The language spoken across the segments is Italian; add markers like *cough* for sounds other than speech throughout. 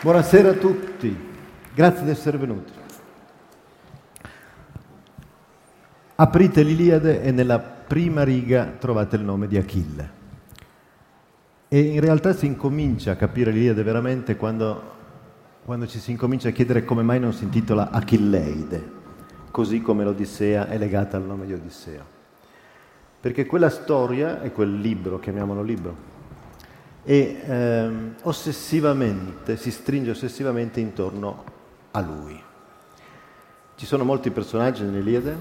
Buonasera a tutti, grazie di essere venuti. Aprite l'Iliade e nella prima riga trovate il nome di Achille. E in realtà si incomincia a capire l'Iliade veramente quando, quando ci si incomincia a chiedere come mai non si intitola Achilleide, così come l'Odissea è legata al nome di Odissea. Perché quella storia e quel libro, chiamiamolo libro, e ehm, ossessivamente, si stringe ossessivamente intorno a lui. Ci sono molti personaggi nell'Iliade,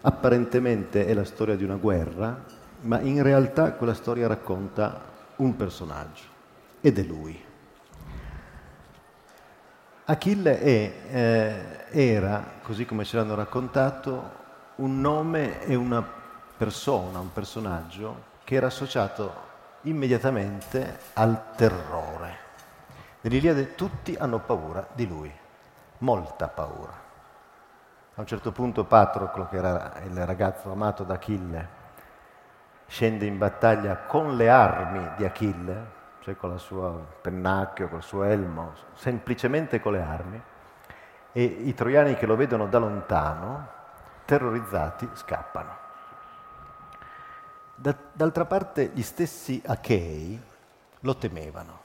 apparentemente è la storia di una guerra, ma in realtà quella storia racconta un personaggio ed è lui. Achille è, eh, era, così come ce l'hanno raccontato, un nome e una persona, un personaggio che era associato immediatamente al terrore. Nell'Iliade tutti hanno paura di lui, molta paura. A un certo punto Patroclo, che era il ragazzo amato da Achille, scende in battaglia con le armi di Achille, cioè con il suo pennacchio, col suo elmo, semplicemente con le armi, e i troiani che lo vedono da lontano, terrorizzati, scappano. D'altra parte gli stessi Achei lo temevano.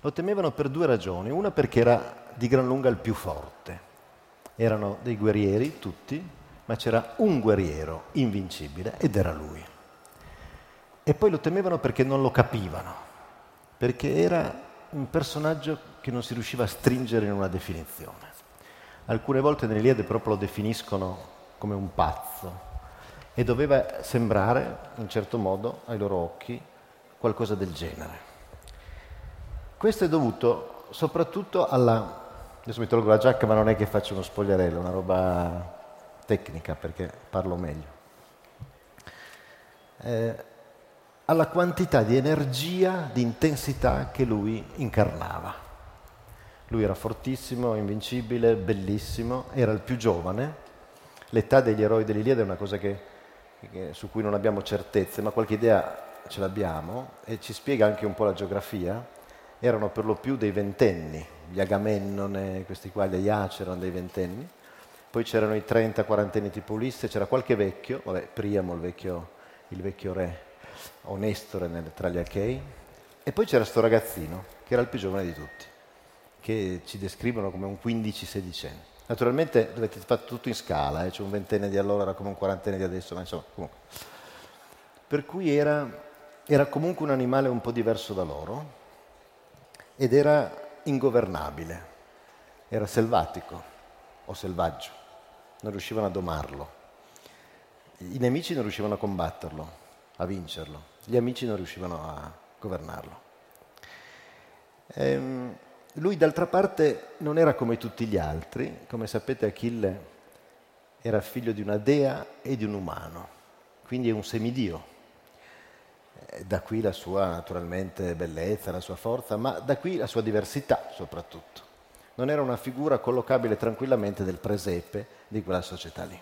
Lo temevano per due ragioni. Una perché era di gran lunga il più forte. Erano dei guerrieri tutti, ma c'era un guerriero invincibile ed era lui. E poi lo temevano perché non lo capivano, perché era un personaggio che non si riusciva a stringere in una definizione. Alcune volte nell'Iliade proprio lo definiscono come un pazzo, e doveva sembrare, in certo modo, ai loro occhi, qualcosa del genere. Questo è dovuto soprattutto alla... Adesso mi tolgo la giacca, ma non è che faccio uno spogliarello, una roba tecnica perché parlo meglio. Eh, alla quantità di energia, di intensità che lui incarnava. Lui era fortissimo, invincibile, bellissimo, era il più giovane. L'età degli eroi dell'Iliade è una cosa che su cui non abbiamo certezze, ma qualche idea ce l'abbiamo e ci spiega anche un po' la geografia, erano per lo più dei ventenni, gli Agamennone, questi qua, gli Iace erano dei ventenni, poi c'erano i 30-40 anni tipo Ulisse, c'era qualche vecchio, vabbè, Priamo, il vecchio, il vecchio re, Onestore nel, tra gli Achei, e poi c'era questo ragazzino, che era il più giovane di tutti, che ci descrivono come un 15-16 anni. Naturalmente avete fatto tutto in scala, eh? c'è un ventenne di allora, era come un quarantenne di adesso, ma insomma, comunque. Per cui era, era comunque un animale un po' diverso da loro ed era ingovernabile, era selvatico o selvaggio, non riuscivano a domarlo. I nemici non riuscivano a combatterlo, a vincerlo, gli amici non riuscivano a governarlo. Ehm, lui d'altra parte non era come tutti gli altri, come sapete Achille era figlio di una dea e di un umano, quindi è un semidio. Eh, da qui la sua naturalmente bellezza, la sua forza, ma da qui la sua diversità soprattutto. Non era una figura collocabile tranquillamente del presepe di quella società lì.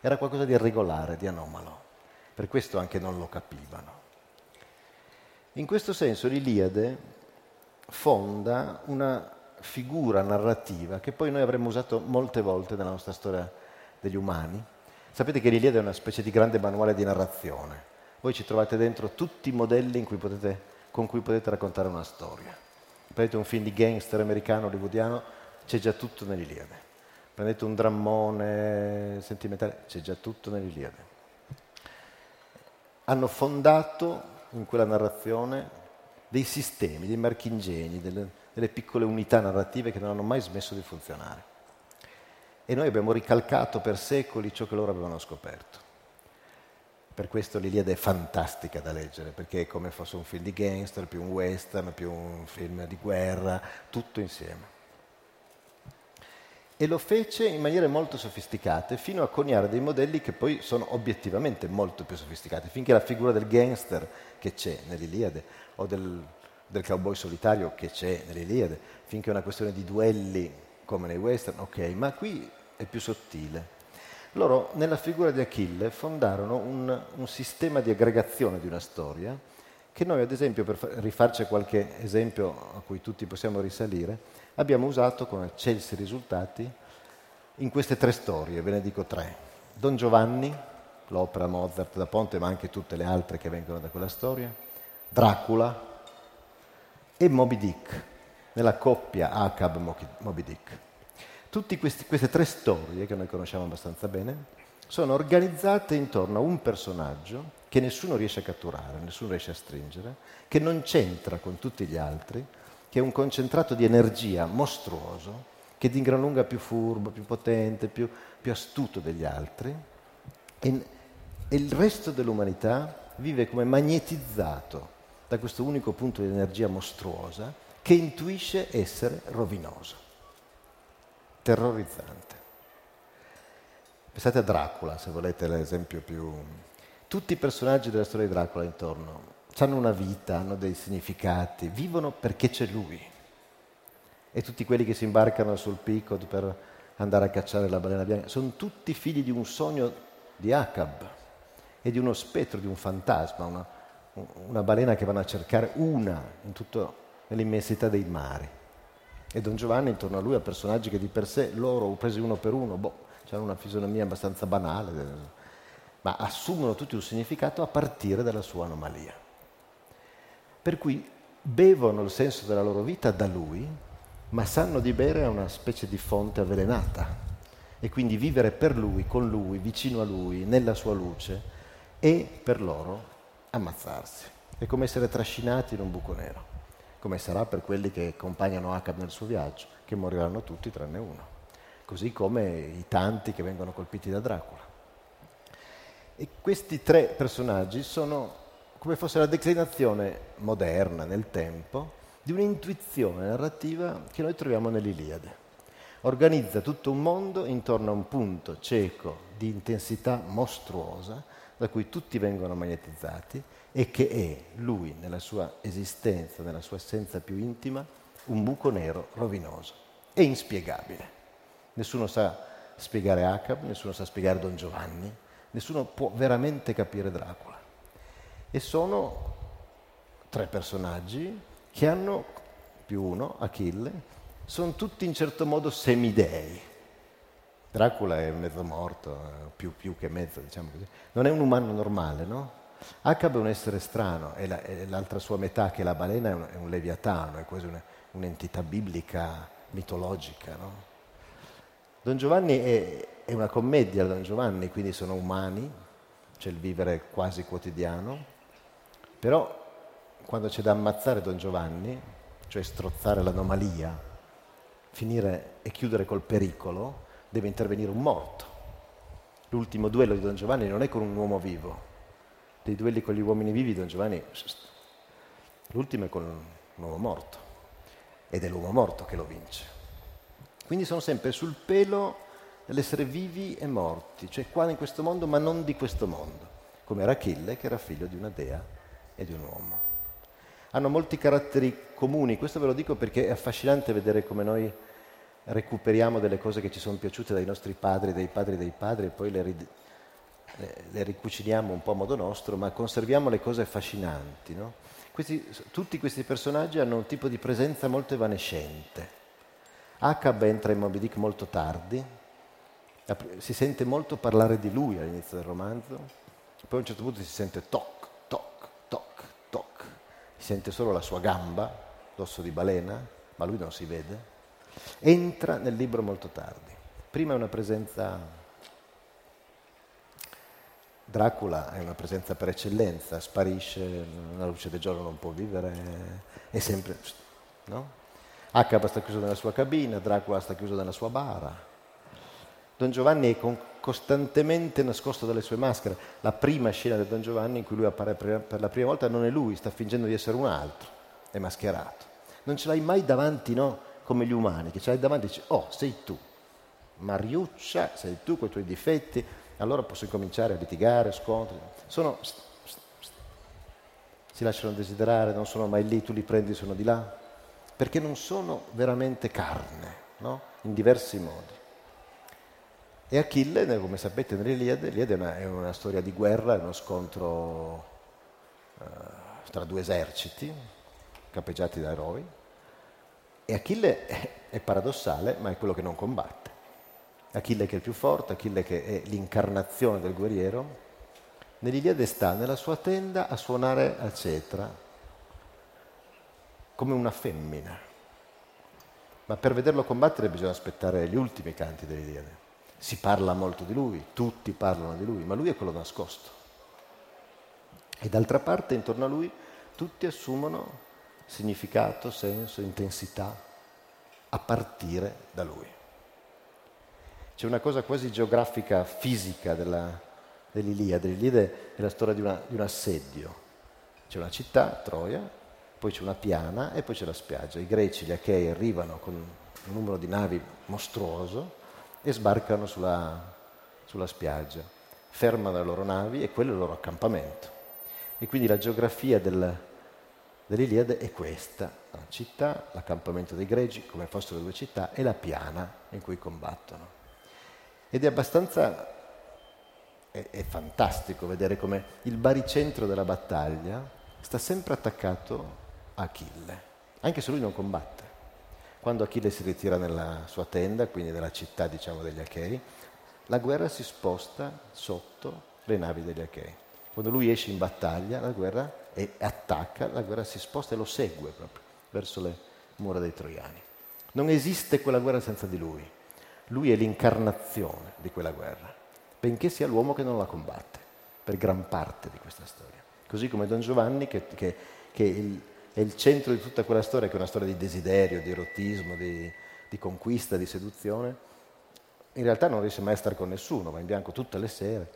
Era qualcosa di irregolare, di anomalo. Per questo anche non lo capivano. In questo senso l'Iliade fonda una figura narrativa che poi noi avremmo usato molte volte nella nostra storia degli umani. Sapete che l'Iliade è una specie di grande manuale di narrazione. Voi ci trovate dentro tutti i modelli cui potete, con cui potete raccontare una storia. Prendete un film di gangster americano, hollywoodiano, c'è già tutto nell'Iliade. Prendete un drammone sentimentale, c'è già tutto nell'Iliade. Hanno fondato in quella narrazione dei sistemi, dei marchingegni, delle, delle piccole unità narrative che non hanno mai smesso di funzionare. E noi abbiamo ricalcato per secoli ciò che loro avevano scoperto. Per questo l'Iliade è fantastica da leggere, perché è come fosse un film di gangster, più un western, più un film di guerra, tutto insieme. E lo fece in maniere molto sofisticate, fino a coniare dei modelli che poi sono obiettivamente molto più sofisticati, finché la figura del gangster che c'è nell'Iliade o del, del cowboy solitario che c'è nell'Iliade, finché è una questione di duelli come nei western, ok, ma qui è più sottile. Loro nella figura di Achille fondarono un, un sistema di aggregazione di una storia che noi ad esempio, per rifarci qualche esempio a cui tutti possiamo risalire, abbiamo usato con eccelsi risultati in queste tre storie, ve ne dico tre. Don Giovanni, l'opera Mozart da Ponte, ma anche tutte le altre che vengono da quella storia, Dracula e Moby Dick, nella coppia Acab-Moby Dick. Tutte queste tre storie, che noi conosciamo abbastanza bene, sono organizzate intorno a un personaggio che nessuno riesce a catturare, nessuno riesce a stringere, che non c'entra con tutti gli altri, che è un concentrato di energia mostruoso, che è di gran lunga più furbo, più potente, più, più astuto degli altri, e, e il resto dell'umanità vive come magnetizzato da questo unico punto di energia mostruosa che intuisce essere rovinoso, terrorizzante. Pensate a Dracula, se volete l'esempio più... Tutti i personaggi della storia di Dracula intorno hanno una vita, hanno dei significati, vivono perché c'è lui. E tutti quelli che si imbarcano sul picco per andare a cacciare la balena bianca sono tutti figli di un sogno di Acab e di uno spettro, di un fantasma, una, una balena che vanno a cercare una in tutta nell'immensità dei mari. E Don Giovanni intorno a lui ha personaggi che di per sé loro, presi uno per uno, boh, hanno una fisionomia abbastanza banale, ma assumono tutti un significato a partire dalla sua anomalia. Per cui bevono il senso della loro vita da lui, ma sanno di bere a una specie di fonte avvelenata e quindi vivere per lui, con lui, vicino a lui, nella sua luce e per loro ammazzarsi. È come essere trascinati in un buco nero, come sarà per quelli che accompagnano Acab nel suo viaggio, che moriranno tutti tranne uno, così come i tanti che vengono colpiti da Dracula. E questi tre personaggi sono come fosse la declinazione moderna nel tempo di un'intuizione narrativa che noi troviamo nell'Iliade organizza tutto un mondo intorno a un punto cieco di intensità mostruosa da cui tutti vengono magnetizzati e che è lui nella sua esistenza, nella sua essenza più intima, un buco nero rovinoso e inspiegabile. Nessuno sa spiegare Acab, nessuno sa spiegare Don Giovanni, nessuno può veramente capire Dracula. E sono tre personaggi che hanno più uno, Achille, sono tutti in certo modo semidei. Dracula è mezzo morto, eh, più, più, che mezzo, diciamo così. Non è un umano normale, no? Acab è un essere strano e, la, l'altra sua metà, che è la balena, è un, è un leviatano, è quasi una, un'entità biblica, mitologica, no? Don Giovanni è, è una commedia, Don Giovanni, quindi sono umani, c'è il vivere quasi quotidiano, però quando c'è da ammazzare Don Giovanni, cioè strozzare l'anomalia, finire e chiudere col pericolo, deve intervenire un morto. L'ultimo duello di Don Giovanni non è con un uomo vivo. Dei duelli con gli uomini vivi Don Giovanni, l'ultimo è con un uomo morto. Ed è l'uomo morto che lo vince. Quindi sono sempre sul pelo dell'essere vivi e morti, cioè qua in questo mondo ma non di questo mondo, come era Achille che era figlio di una dea e di un uomo hanno molti caratteri comuni, questo ve lo dico perché è affascinante vedere come noi recuperiamo delle cose che ci sono piaciute dai nostri padri, dai padri dei padri e poi le, rid- le ricuciniamo un po' a modo nostro, ma conserviamo le cose affascinanti. No? Questi, tutti questi personaggi hanno un tipo di presenza molto evanescente. Acab entra in Moby Dick molto tardi, si sente molto parlare di lui all'inizio del romanzo, poi a un certo punto si sente toc, si sente solo la sua gamba, l'osso di balena, ma lui non si vede, entra nel libro molto tardi. Prima è una presenza, Dracula è una presenza per eccellenza, sparisce, la luce del giorno non può vivere, è sempre, no? Acaba sta chiuso nella sua cabina, Dracula sta chiuso nella sua bara. Don Giovanni è con, costantemente nascosto dalle sue maschere. La prima scena di Don Giovanni in cui lui appare per la prima volta non è lui, sta fingendo di essere un altro, è mascherato. Non ce l'hai mai davanti, no? Come gli umani, che ce l'hai davanti e dici, oh, sei tu. Mariuccia, sei tu con i tuoi difetti, allora posso incominciare a litigare, scontri. Sono, si lasciano desiderare, non sono mai lì, tu li prendi, sono di là, perché non sono veramente carne, no? In diversi modi. E Achille, come sapete nell'Iliade, l'Iliade è una, è una storia di guerra, è uno scontro eh, tra due eserciti, capeggiati da eroi, e Achille è paradossale, ma è quello che non combatte. Achille che è il più forte, Achille che è l'incarnazione del guerriero, nell'Iliade sta nella sua tenda a suonare a cetra come una femmina. Ma per vederlo combattere bisogna aspettare gli ultimi canti dell'Iliade. Si parla molto di lui, tutti parlano di lui, ma lui è quello nascosto. E d'altra parte intorno a lui tutti assumono significato, senso, intensità a partire da lui. C'è una cosa quasi geografica, fisica della, dell'Iliade. L'Iliade è la storia di, una, di un assedio. C'è una città, Troia, poi c'è una piana e poi c'è la spiaggia. I greci, gli achei arrivano con un numero di navi mostruoso e sbarcano sulla, sulla spiaggia, fermano le loro navi e quello è il loro accampamento. E quindi la geografia del, dell'Iliade è questa, la città, l'accampamento dei greci, come fossero due città, e la piana in cui combattono. Ed è abbastanza, è, è fantastico vedere come il baricentro della battaglia sta sempre attaccato a Achille, anche se lui non combatte. Quando Achille si ritira nella sua tenda, quindi nella città diciamo, degli Achei, la guerra si sposta sotto le navi degli Achei. Quando lui esce in battaglia, la guerra e attacca, la guerra si sposta e lo segue proprio verso le mura dei troiani. Non esiste quella guerra senza di lui. Lui è l'incarnazione di quella guerra, benché sia l'uomo che non la combatte, per gran parte di questa storia. Così come Don Giovanni, che, che, che il, è il centro di tutta quella storia, che è una storia di desiderio, di erotismo, di, di conquista, di seduzione, in realtà non riesce mai a stare con nessuno, va in bianco tutte le sere,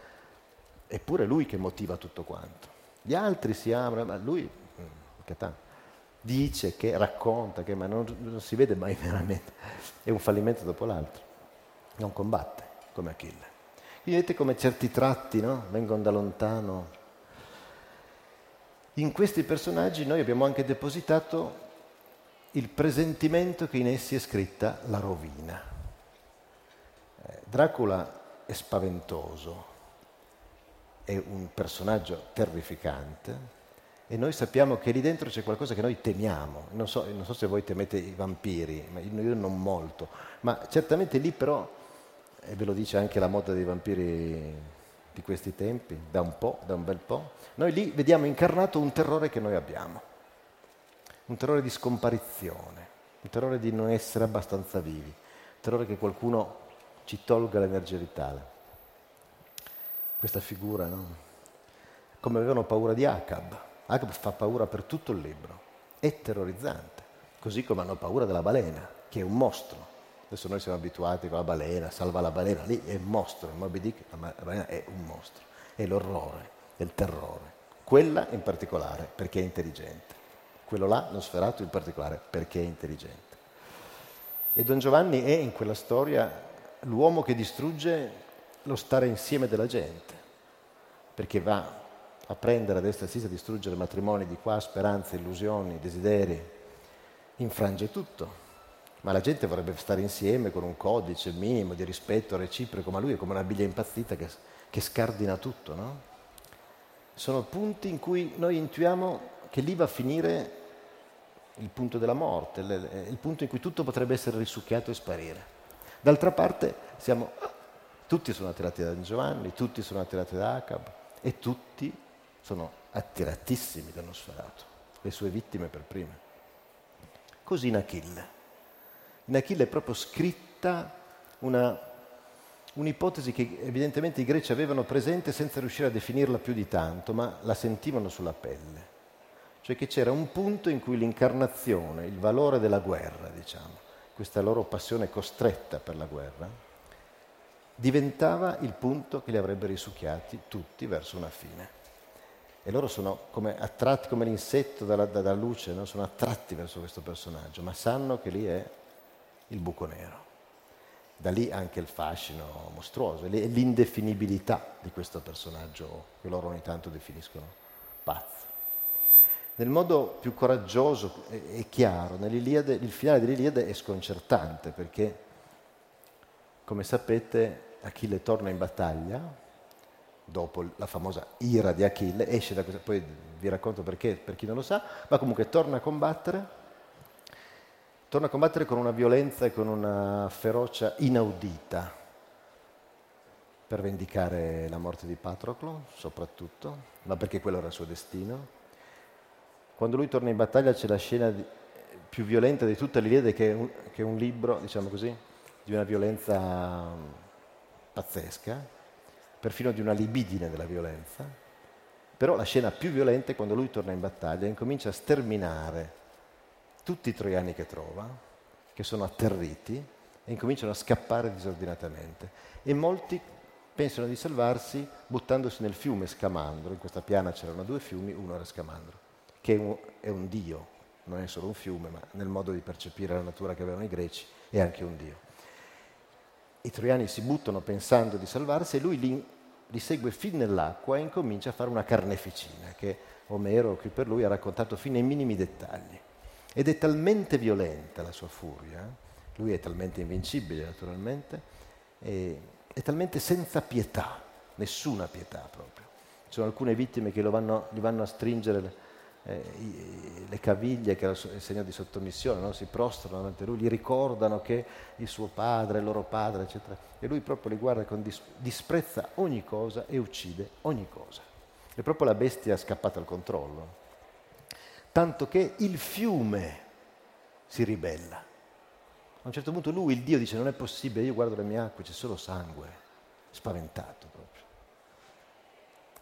eppure lui che motiva tutto quanto. Gli altri si amano, ma lui mm, dice, che racconta, che, ma non, non si vede mai *laughs* veramente, è un fallimento dopo l'altro, non combatte come Achille. Quindi vedete come certi tratti no? vengono da lontano in questi personaggi noi abbiamo anche depositato il presentimento che in essi è scritta la rovina. Eh, Dracula è spaventoso, è un personaggio terrificante e noi sappiamo che lì dentro c'è qualcosa che noi temiamo. Non so, non so se voi temete i vampiri, ma io non molto, ma certamente lì però, e ve lo dice anche la moda dei vampiri di questi tempi, da un po', da un bel po', noi lì vediamo incarnato un terrore che noi abbiamo, un terrore di scomparizione, un terrore di non essere abbastanza vivi, un terrore che qualcuno ci tolga l'energia vitale. Questa figura, no? Come avevano paura di Acab. Acab fa paura per tutto il libro, è terrorizzante, così come hanno paura della balena, che è un mostro Adesso noi siamo abituati con la balena, salva la balena, lì è un mostro, il Moby Dick, la balena è un mostro, è l'orrore, è il terrore. Quella in particolare perché è intelligente, quello là, lo sferato in particolare perché è intelligente. E Don Giovanni è in quella storia l'uomo che distrugge lo stare insieme della gente, perché va a prendere a destra e a sinistra, a distruggere matrimoni di qua, speranze, illusioni, desideri, infrange tutto ma la gente vorrebbe stare insieme con un codice minimo di rispetto reciproco, ma lui è come una biglia impazzita che, che scardina tutto, no? Sono punti in cui noi intuiamo che lì va a finire il punto della morte, il punto in cui tutto potrebbe essere risucchiato e sparire. D'altra parte siamo, tutti sono attirati da Giovanni, tutti sono attirati da Acab e tutti sono attiratissimi da Nosferatu, le sue vittime per prime. Così in Achille. In Achille è proprio scritta una, un'ipotesi che evidentemente i greci avevano presente senza riuscire a definirla più di tanto, ma la sentivano sulla pelle. Cioè che c'era un punto in cui l'incarnazione, il valore della guerra, diciamo, questa loro passione costretta per la guerra, diventava il punto che li avrebbe risucchiati tutti verso una fine. E loro sono come attratti come l'insetto dalla, dalla luce, no? sono attratti verso questo personaggio, ma sanno che lì è il buco nero. Da lì anche il fascino mostruoso, l'indefinibilità di questo personaggio che loro ogni tanto definiscono pazzo. Nel modo più coraggioso e chiaro, il finale dell'Iliade è sconcertante perché, come sapete, Achille torna in battaglia dopo la famosa ira di Achille, esce da questa, poi vi racconto perché, per chi non lo sa, ma comunque torna a combattere, torna a combattere con una violenza e con una ferocia inaudita per vendicare la morte di Patroclo, soprattutto, ma perché quello era il suo destino. Quando lui torna in battaglia c'è la scena di, più violenta di tutta l'Iliade, che è un, che è un libro, diciamo così, di una violenza pazzesca, perfino di una libidine della violenza, però la scena più violenta è quando lui torna in battaglia e incomincia a sterminare tutti i troiani che trova, che sono atterriti, e incominciano a scappare disordinatamente. E molti pensano di salvarsi buttandosi nel fiume Scamandro. In questa piana c'erano due fiumi, uno era Scamandro, che è un, è un dio, non è solo un fiume, ma nel modo di percepire la natura che avevano i greci è anche un dio. I troiani si buttano pensando di salvarsi e lui li, li segue fin nell'acqua e incomincia a fare una carneficina che Omero qui per lui ha raccontato fino ai minimi dettagli. Ed è talmente violenta la sua furia, lui è talmente invincibile naturalmente, è talmente senza pietà, nessuna pietà proprio. Ci sono alcune vittime che vanno, gli vanno a stringere eh, le caviglie, che era il segno di sottomissione, no? si prostrano davanti a lui, gli ricordano che il suo padre, il loro padre, eccetera. E lui proprio li guarda con dis- disprezza ogni cosa e uccide ogni cosa. È proprio la bestia scappata al controllo. Tanto che il fiume si ribella. A un certo punto lui, il Dio, dice non è possibile, io guardo le mie acque, c'è solo sangue, spaventato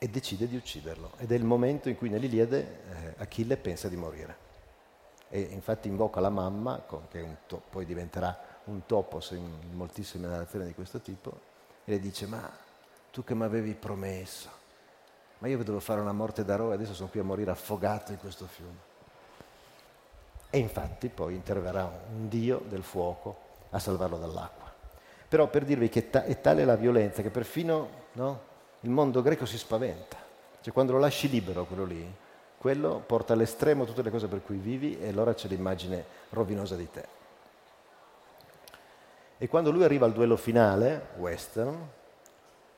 e decide di ucciderlo. Ed è il momento in cui nell'Iliade eh, Achille pensa di morire. E infatti invoca la mamma, che to- poi diventerà un topos in moltissime narrazioni di questo tipo, e le dice, ma tu che mi avevi promesso, ma io devo fare una morte d'eroe, adesso sono qui a morire affogato in questo fiume. E infatti poi interverrà un dio del fuoco a salvarlo dall'acqua. Però per dirvi che ta- è tale la violenza che perfino no, il mondo greco si spaventa. Cioè quando lo lasci libero quello lì, quello porta all'estremo tutte le cose per cui vivi e allora c'è l'immagine rovinosa di te. E quando lui arriva al duello finale, western,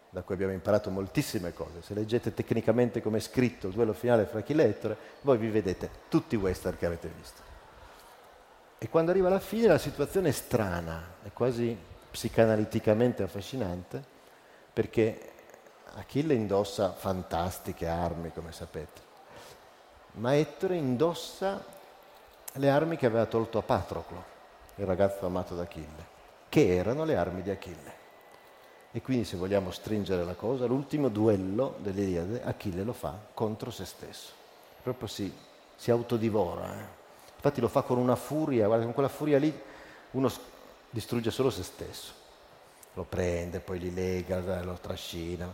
da cui abbiamo imparato moltissime cose, se leggete tecnicamente come è scritto il duello finale fra Achille e Ettore, voi vi vedete tutti i western che avete visto. E quando arriva alla fine la situazione è strana, è quasi psicanaliticamente affascinante, perché Achille indossa fantastiche armi, come sapete, ma Ettore indossa le armi che aveva tolto a Patroclo, il ragazzo amato da Achille, che erano le armi di Achille. E quindi se vogliamo stringere la cosa, l'ultimo duello dell'Iliade Achille lo fa contro se stesso. Proprio si, si autodivora. Eh? Infatti lo fa con una furia, guarda, con quella furia lì uno distrugge solo se stesso. Lo prende, poi li lega, lo trascina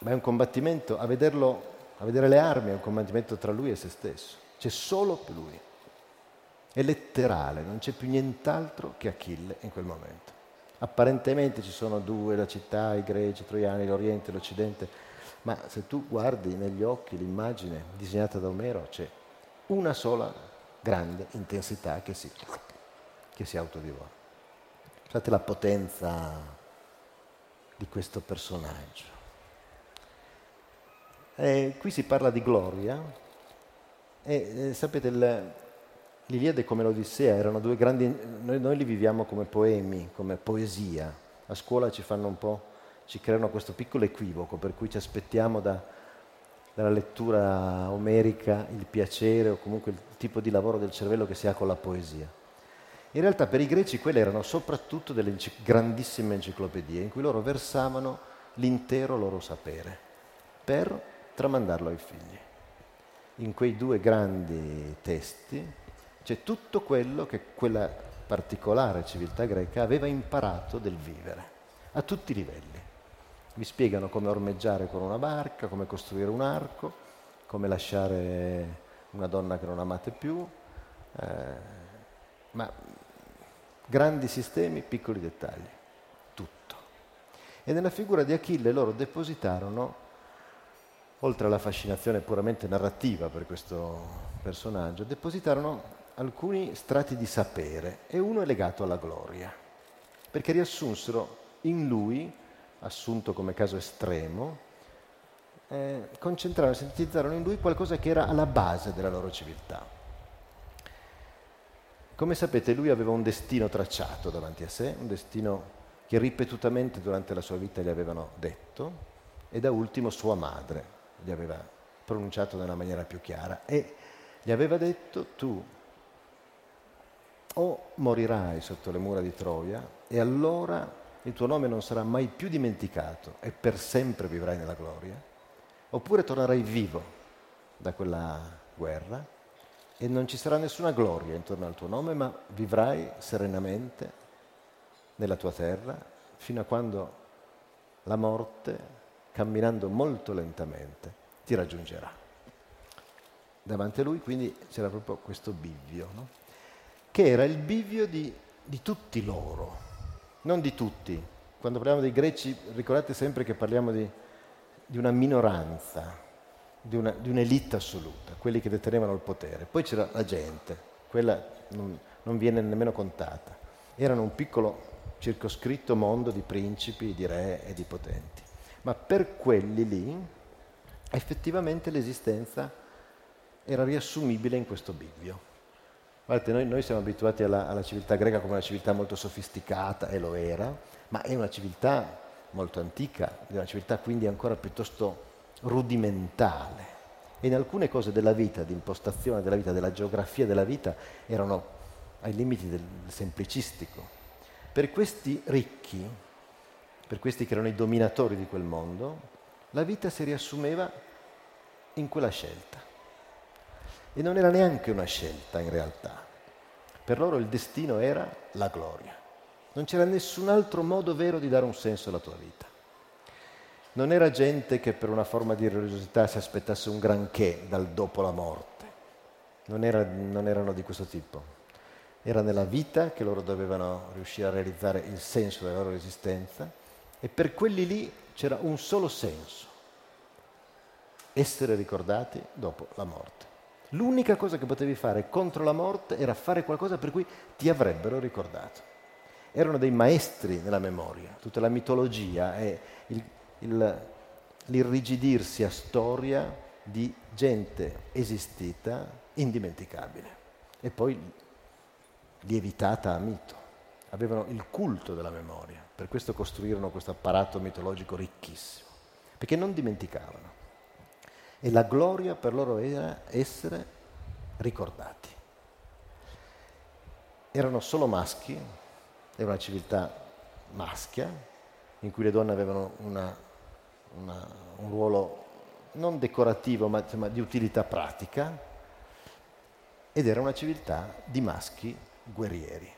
ma è un combattimento, a, vederlo, a vedere le armi è un combattimento tra lui e se stesso, c'è solo lui, è letterale, non c'è più nient'altro che Achille in quel momento. Apparentemente ci sono due, la città, i greci, i troiani, l'Oriente, l'Occidente, ma se tu guardi negli occhi l'immagine disegnata da Omero c'è una sola grande intensità che si, che si autodivora. Guardate la potenza di questo personaggio. Eh, qui si parla di gloria e eh, sapete il, l'Iliade come l'Odissea erano due grandi, noi, noi, li viviamo come poemi, come poesia. A scuola ci fanno un po', ci creano questo piccolo equivoco per cui ci aspettiamo da, dalla lettura omerica il piacere o comunque il tipo di lavoro del cervello che si ha con la poesia. In realtà per i greci quelle erano soprattutto delle grandissime enciclopedie in cui loro versavano l'intero loro sapere per tramandarlo ai figli. In quei due grandi testi c'è tutto quello che quella particolare civiltà greca aveva imparato del vivere, a tutti i livelli. Vi spiegano come ormeggiare con una barca, come costruire un arco, come lasciare una donna che non amate più, eh, ma grandi sistemi, piccoli dettagli, tutto. E nella figura di Achille loro depositarono oltre alla fascinazione puramente narrativa per questo personaggio, depositarono alcuni strati di sapere e uno è legato alla gloria, perché riassunsero in lui, assunto come caso estremo, eh, concentrarono, sintetizzarono in lui qualcosa che era alla base della loro civiltà. Come sapete, lui aveva un destino tracciato davanti a sé, un destino che ripetutamente durante la sua vita gli avevano detto e da ultimo sua madre gli aveva pronunciato nella maniera più chiara e gli aveva detto tu o morirai sotto le mura di Troia e allora il tuo nome non sarà mai più dimenticato e per sempre vivrai nella gloria, oppure tornerai vivo da quella guerra e non ci sarà nessuna gloria intorno al tuo nome, ma vivrai serenamente nella tua terra fino a quando la morte, camminando molto lentamente, ti raggiungerà. Davanti a lui quindi c'era proprio questo bivio, no? che era il bivio di, di tutti loro, non di tutti. Quando parliamo dei greci ricordate sempre che parliamo di, di una minoranza, di, una, di, un'elite assoluta, quelli che detenevano il potere. Poi c'era la gente, quella non, non viene nemmeno contata. Erano un piccolo circoscritto mondo di principi, di re e di potenti. Ma per quelli lì effettivamente l'esistenza era riassumibile in questo bivio. Guardate, noi, noi siamo abituati alla, alla, civiltà greca come una civiltà molto sofisticata, e lo era, ma è una civiltà molto antica, è una civiltà quindi ancora piuttosto rudimentale. E in alcune cose della vita, di impostazione della vita, della geografia della vita, erano ai limiti del semplicistico. Per questi ricchi, per questi che erano i dominatori di quel mondo, la vita si riassumeva in quella scelta. E non era neanche una scelta in realtà. Per loro il destino era la gloria. Non c'era nessun altro modo vero di dare un senso alla tua vita. Non era gente che per una forma di religiosità si aspettasse un granché dal dopo la morte. Non, era, non erano di questo tipo. Era nella vita che loro dovevano riuscire a realizzare il senso della loro esistenza e per quelli lì c'era un solo senso, essere ricordati dopo la morte. L'unica cosa che potevi fare contro la morte era fare qualcosa per cui ti avrebbero ricordato. Erano dei maestri nella memoria, tutta la mitologia è il, il, l'irrigidirsi a storia di gente esistita indimenticabile e poi lievitata a mito. Avevano il culto della memoria, per questo costruirono questo apparato mitologico ricchissimo, perché non dimenticavano e la gloria per loro era essere ricordati. Erano solo maschi, era una civiltà maschia, in cui le donne avevano una, una, un ruolo non decorativo, ma insomma, di utilità pratica, ed era una civiltà di maschi guerrieri.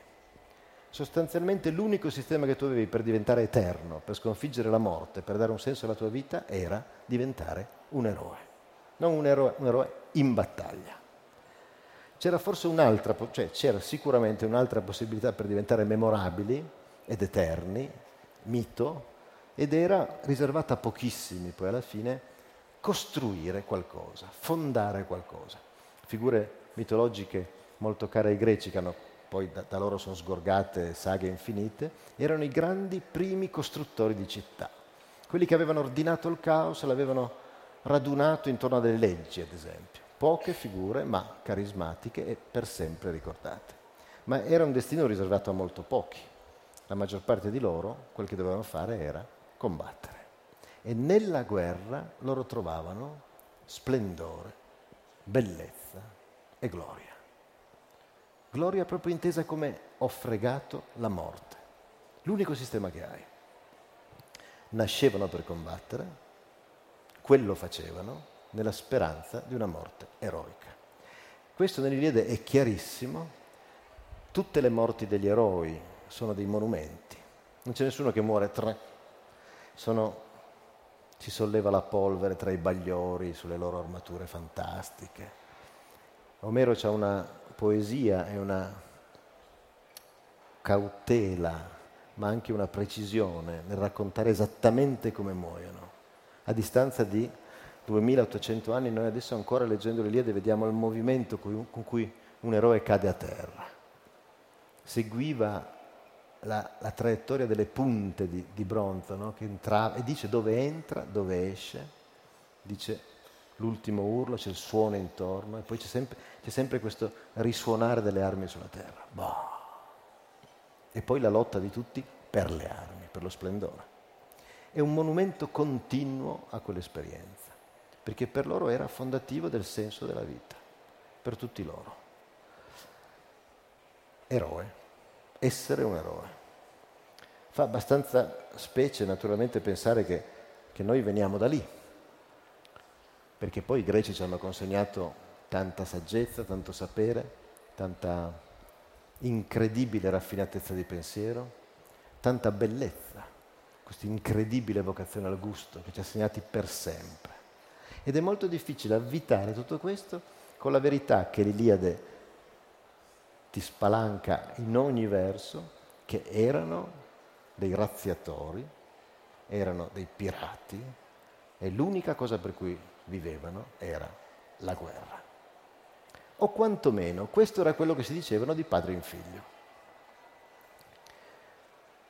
Sostanzialmente l'unico sistema che tu avevi per diventare eterno, per sconfiggere la morte, per dare un senso alla tua vita, era diventare un eroe non un eroe, un eroe in battaglia. C'era forse un'altra, cioè c'era sicuramente un'altra possibilità per diventare memorabili ed eterni, mito, ed era riservata a pochissimi poi alla fine, costruire qualcosa, fondare qualcosa. Figure mitologiche molto care ai greci, che hanno, poi da, da loro sono sgorgate saghe infinite, erano i grandi primi costruttori di città, quelli che avevano ordinato il caos, l'avevano radunato intorno a delle leggi, ad esempio. Poche figure, ma carismatiche e per sempre ricordate. Ma era un destino riservato a molto pochi. La maggior parte di loro, quel che dovevano fare era combattere. E nella guerra loro trovavano splendore, bellezza e gloria. Gloria proprio intesa come ho fregato la morte. L'unico sistema che hai. Nascevano per combattere, quello facevano nella speranza di una morte eroica. Questo nell'Iliade è chiarissimo. Tutte le morti degli eroi sono dei monumenti. Non c'è nessuno che muore tra... Sono... Si solleva la polvere tra i bagliori sulle loro armature fantastiche. Omero ha una poesia e una cautela, ma anche una precisione nel raccontare esattamente come muoiono a distanza di 2800 anni, noi adesso ancora leggendo l'Iliade vediamo il movimento con cui un eroe cade a terra. Seguiva la, la traiettoria delle punte di, di bronzo no? entrava, e dice dove entra, dove esce, dice l'ultimo urlo, c'è il suono intorno e poi c'è sempre, c'è sempre questo risuonare delle armi sulla terra. Boh. E poi la lotta di tutti per le armi, per lo splendore. È un monumento continuo a quell'esperienza, perché per loro era fondativo del senso della vita, per tutti loro. Eroe, essere un eroe. Fa abbastanza specie naturalmente pensare che, che noi veniamo da lì, perché poi i greci ci hanno consegnato tanta saggezza, tanto sapere, tanta incredibile raffinatezza di pensiero, tanta bellezza, questa incredibile vocazione al gusto che ci ha segnati per sempre. Ed è molto difficile avvitare tutto questo con la verità che l'Iliade ti spalanca in ogni verso, che erano dei razziatori, erano dei pirati, e l'unica cosa per cui vivevano era la guerra. O quantomeno questo era quello che si dicevano di padre in figlio.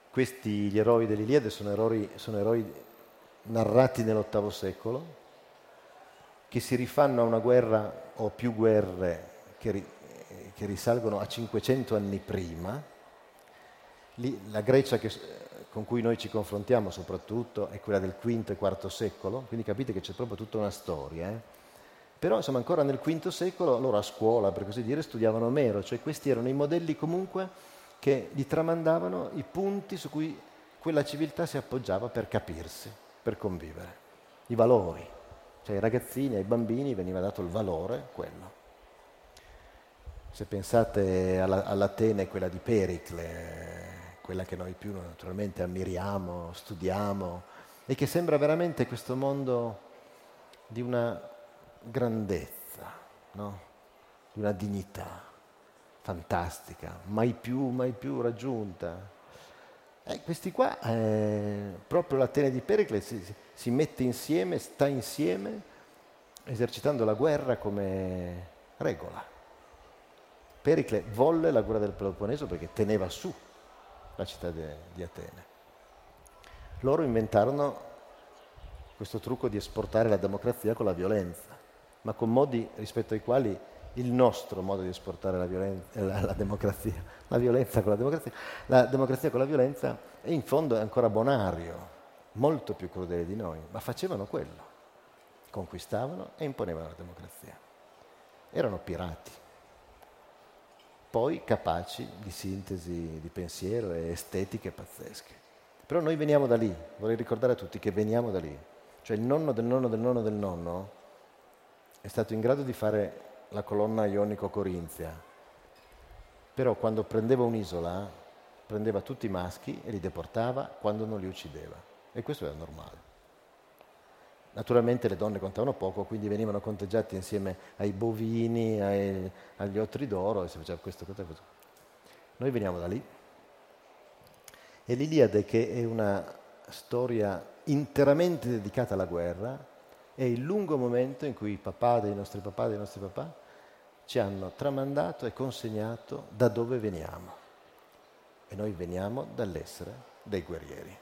Questi, gli eroi dell'Iliade, sono eroi, sono eroi narrati nell'VIII secolo, che si rifanno a una guerra o più guerre che, che risalgono a 500 anni prima. Lì, la Grecia che, con cui noi ci confrontiamo soprattutto è quella del V e IV secolo, quindi capite che c'è proprio tutta una storia. Eh? Però insomma ancora nel V secolo loro a scuola, per così dire, studiavano Omero, cioè questi erano i modelli comunque che gli tramandavano i punti su cui quella civiltà si appoggiava per capirsi, per convivere, i valori. Cioè ai ragazzini, ai bambini veniva dato il valore, quello. Se pensate all'Atene, quella di Pericle, quella che noi più naturalmente ammiriamo, studiamo e che sembra veramente questo mondo di una grandezza, no? di una dignità fantastica, mai più, mai più raggiunta. Eh, questi qua, eh, proprio l'Atene di Pericle si, si mette insieme, sta insieme, esercitando la guerra come regola. Pericle volle la guerra del Peloponneso perché teneva su la città de, di Atene. Loro inventarono questo trucco di esportare la democrazia con la violenza, ma con modi rispetto ai quali il nostro modo di esportare la, violenza, eh, la, la democrazia, la violenza con la democrazia, la democrazia con la violenza è in fondo ancora bonario, molto più crudele di noi, ma facevano quello, conquistavano e imponevano la democrazia. Erano pirati poi capaci di sintesi di pensiero e estetiche pazzesche. Però noi veniamo da lì, vorrei ricordare a tutti che veniamo da lì. Cioè il nonno del nonno del nonno del nonno è stato in grado di fare la colonna ionico-corinzia, però quando prendeva un'isola prendeva tutti i maschi e li deportava quando non li uccideva. E questo era normale. Naturalmente le donne contavano poco, quindi venivano conteggiati insieme ai bovini, ai, agli otri d'oro e si faceva questo, questo, questo. Noi veniamo da lì. E l'Iliade, che è una storia interamente dedicata alla guerra, è il lungo momento in cui i papà dei nostri papà, dei nostri papà, ci hanno tramandato e consegnato da dove veniamo. E noi veniamo dall'essere dei guerrieri.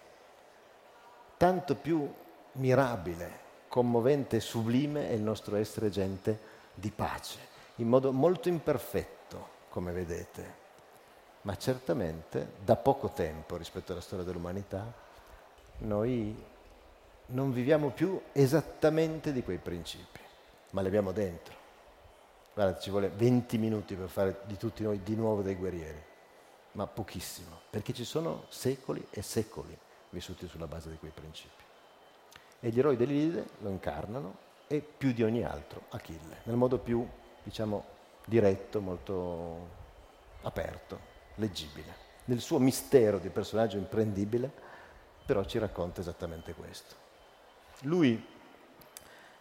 Tanto più mirabile, commovente e sublime è il nostro essere gente di pace, in modo molto imperfetto, come vedete, ma certamente da poco tempo rispetto alla storia dell'umanità noi non viviamo più esattamente di quei principi, ma li abbiamo dentro. Guardate, ci vuole 20 minuti per fare di tutti noi di nuovo dei guerrieri, ma pochissimo, perché ci sono secoli e secoli vissuti sulla base di quei principi e gli eroi dell'Ilide lo incarnano e più di ogni altro Achille, nel modo più, diciamo, diretto, molto aperto, leggibile. Nel suo mistero di personaggio imprendibile, però ci racconta esattamente questo. Lui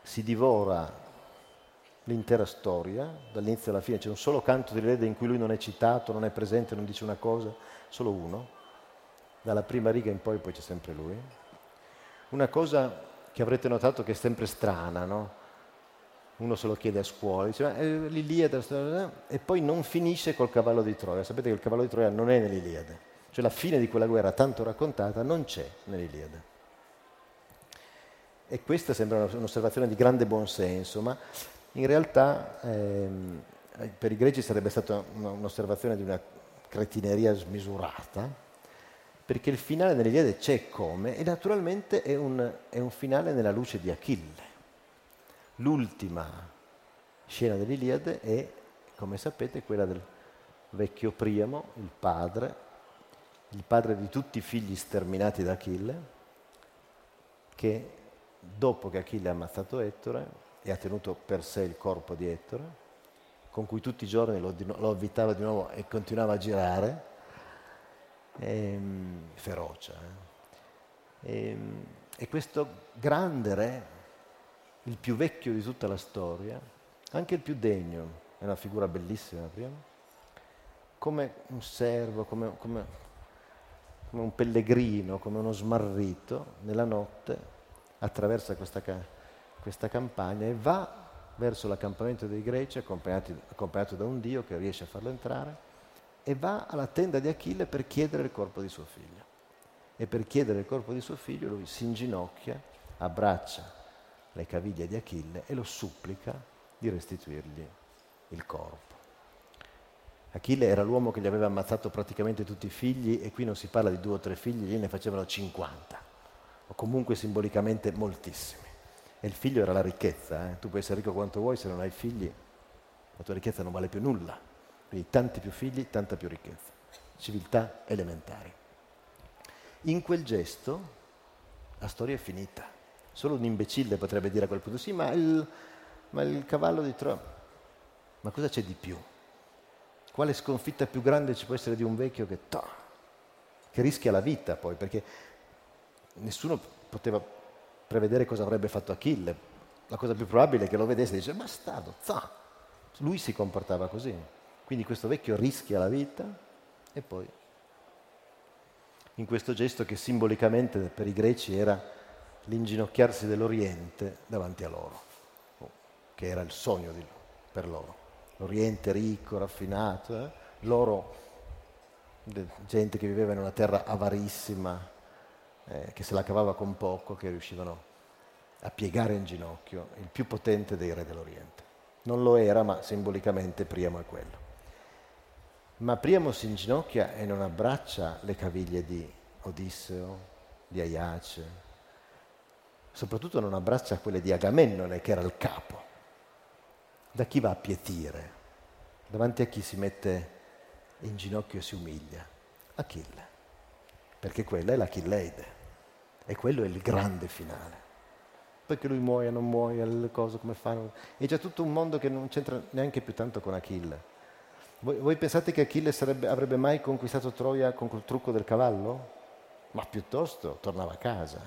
si divora l'intera storia, dall'inizio alla fine, c'è un solo canto di Lede in cui lui non è citato, non è presente, non dice una cosa, solo uno. Dalla prima riga in poi poi c'è sempre lui. Una cosa che avrete notato che è sempre strana, no? Uno se lo chiede a scuola, dice, eh, l'Iliade, e poi non finisce col cavallo di Troia. Sapete che il cavallo di Troia non è nell'Iliade, cioè la fine di quella guerra tanto raccontata non c'è nell'Iliade. e questa sembra un'osservazione di grande buonsenso, ma in realtà ehm, per i greci sarebbe stata un'osservazione di una cretineria smisurata, perché il finale nell'Iliade c'è come, e naturalmente è un, è un finale nella luce di Achille. L'ultima scena dell'Iliade è, come sapete, quella del vecchio Priamo, il padre, il padre di tutti i figli sterminati da Achille, che dopo che Achille ha ammazzato Ettore e ha tenuto per sé il corpo di Ettore, con cui tutti i giorni lo, lo avvitava di nuovo e continuava a girare, ehm, ferocia. Eh. E, ehm, e questo grande re, il più vecchio di tutta la storia, anche il più degno, è una figura bellissima prima, come un servo, come, come, come un pellegrino, come uno smarrito, nella notte attraversa questa, questa campagna e va verso l'accampamento dei greci accompagnato da un dio che riesce a farlo entrare e va alla tenda di Achille per chiedere il corpo di suo figlio. E per chiedere il corpo di suo figlio lui si inginocchia, abbraccia le caviglie di Achille e lo supplica di restituirgli il corpo. Achille era l'uomo che gli aveva ammazzato praticamente tutti i figli e qui non si parla di due o tre figli, gli ne facevano 50, o comunque simbolicamente moltissimi. E il figlio era la ricchezza. Eh? Tu puoi essere ricco quanto vuoi, se non hai figli, la tua ricchezza non vale più nulla. Quindi tanti più figli, tanta più ricchezza. Civiltà elementari. In quel gesto la storia è finita. Solo un imbecille potrebbe dire a quel punto, sì, ma il, ma il cavallo di Troia... Ma cosa c'è di più? Quale sconfitta più grande ci può essere di un vecchio che, toh, che rischia la vita poi? Perché nessuno poteva prevedere cosa avrebbe fatto Achille. La cosa più probabile è che lo vedesse e dice, bastardo, za! Lui si comportava così. Quindi questo vecchio rischia la vita e poi in questo gesto che simbolicamente per i greci era l'inginocchiarsi dell'Oriente davanti a loro, che era il sogno di, per loro. L'Oriente ricco, raffinato, eh? loro, gente che viveva in una terra avarissima, eh, che se la cavava con poco, che riuscivano a piegare in ginocchio il più potente dei re dell'Oriente. Non lo era, ma simbolicamente Priamo è quello. Ma Priamo si inginocchia e non abbraccia le caviglie di Odisseo, di Aiace, soprattutto non abbraccia quelle di Agamennone, che era il capo. Da chi va a pietire? Davanti a chi si mette in ginocchio e si umilia? Achille, perché quella è l'Achilleide. E quello è il grande finale. Poi che lui muoia, non muoia, le cose come fanno. È già tutto un mondo che non c'entra neanche più tanto con Achille. Voi, voi pensate che Achille sarebbe, avrebbe mai conquistato Troia con quel trucco del cavallo? Ma piuttosto tornava a casa.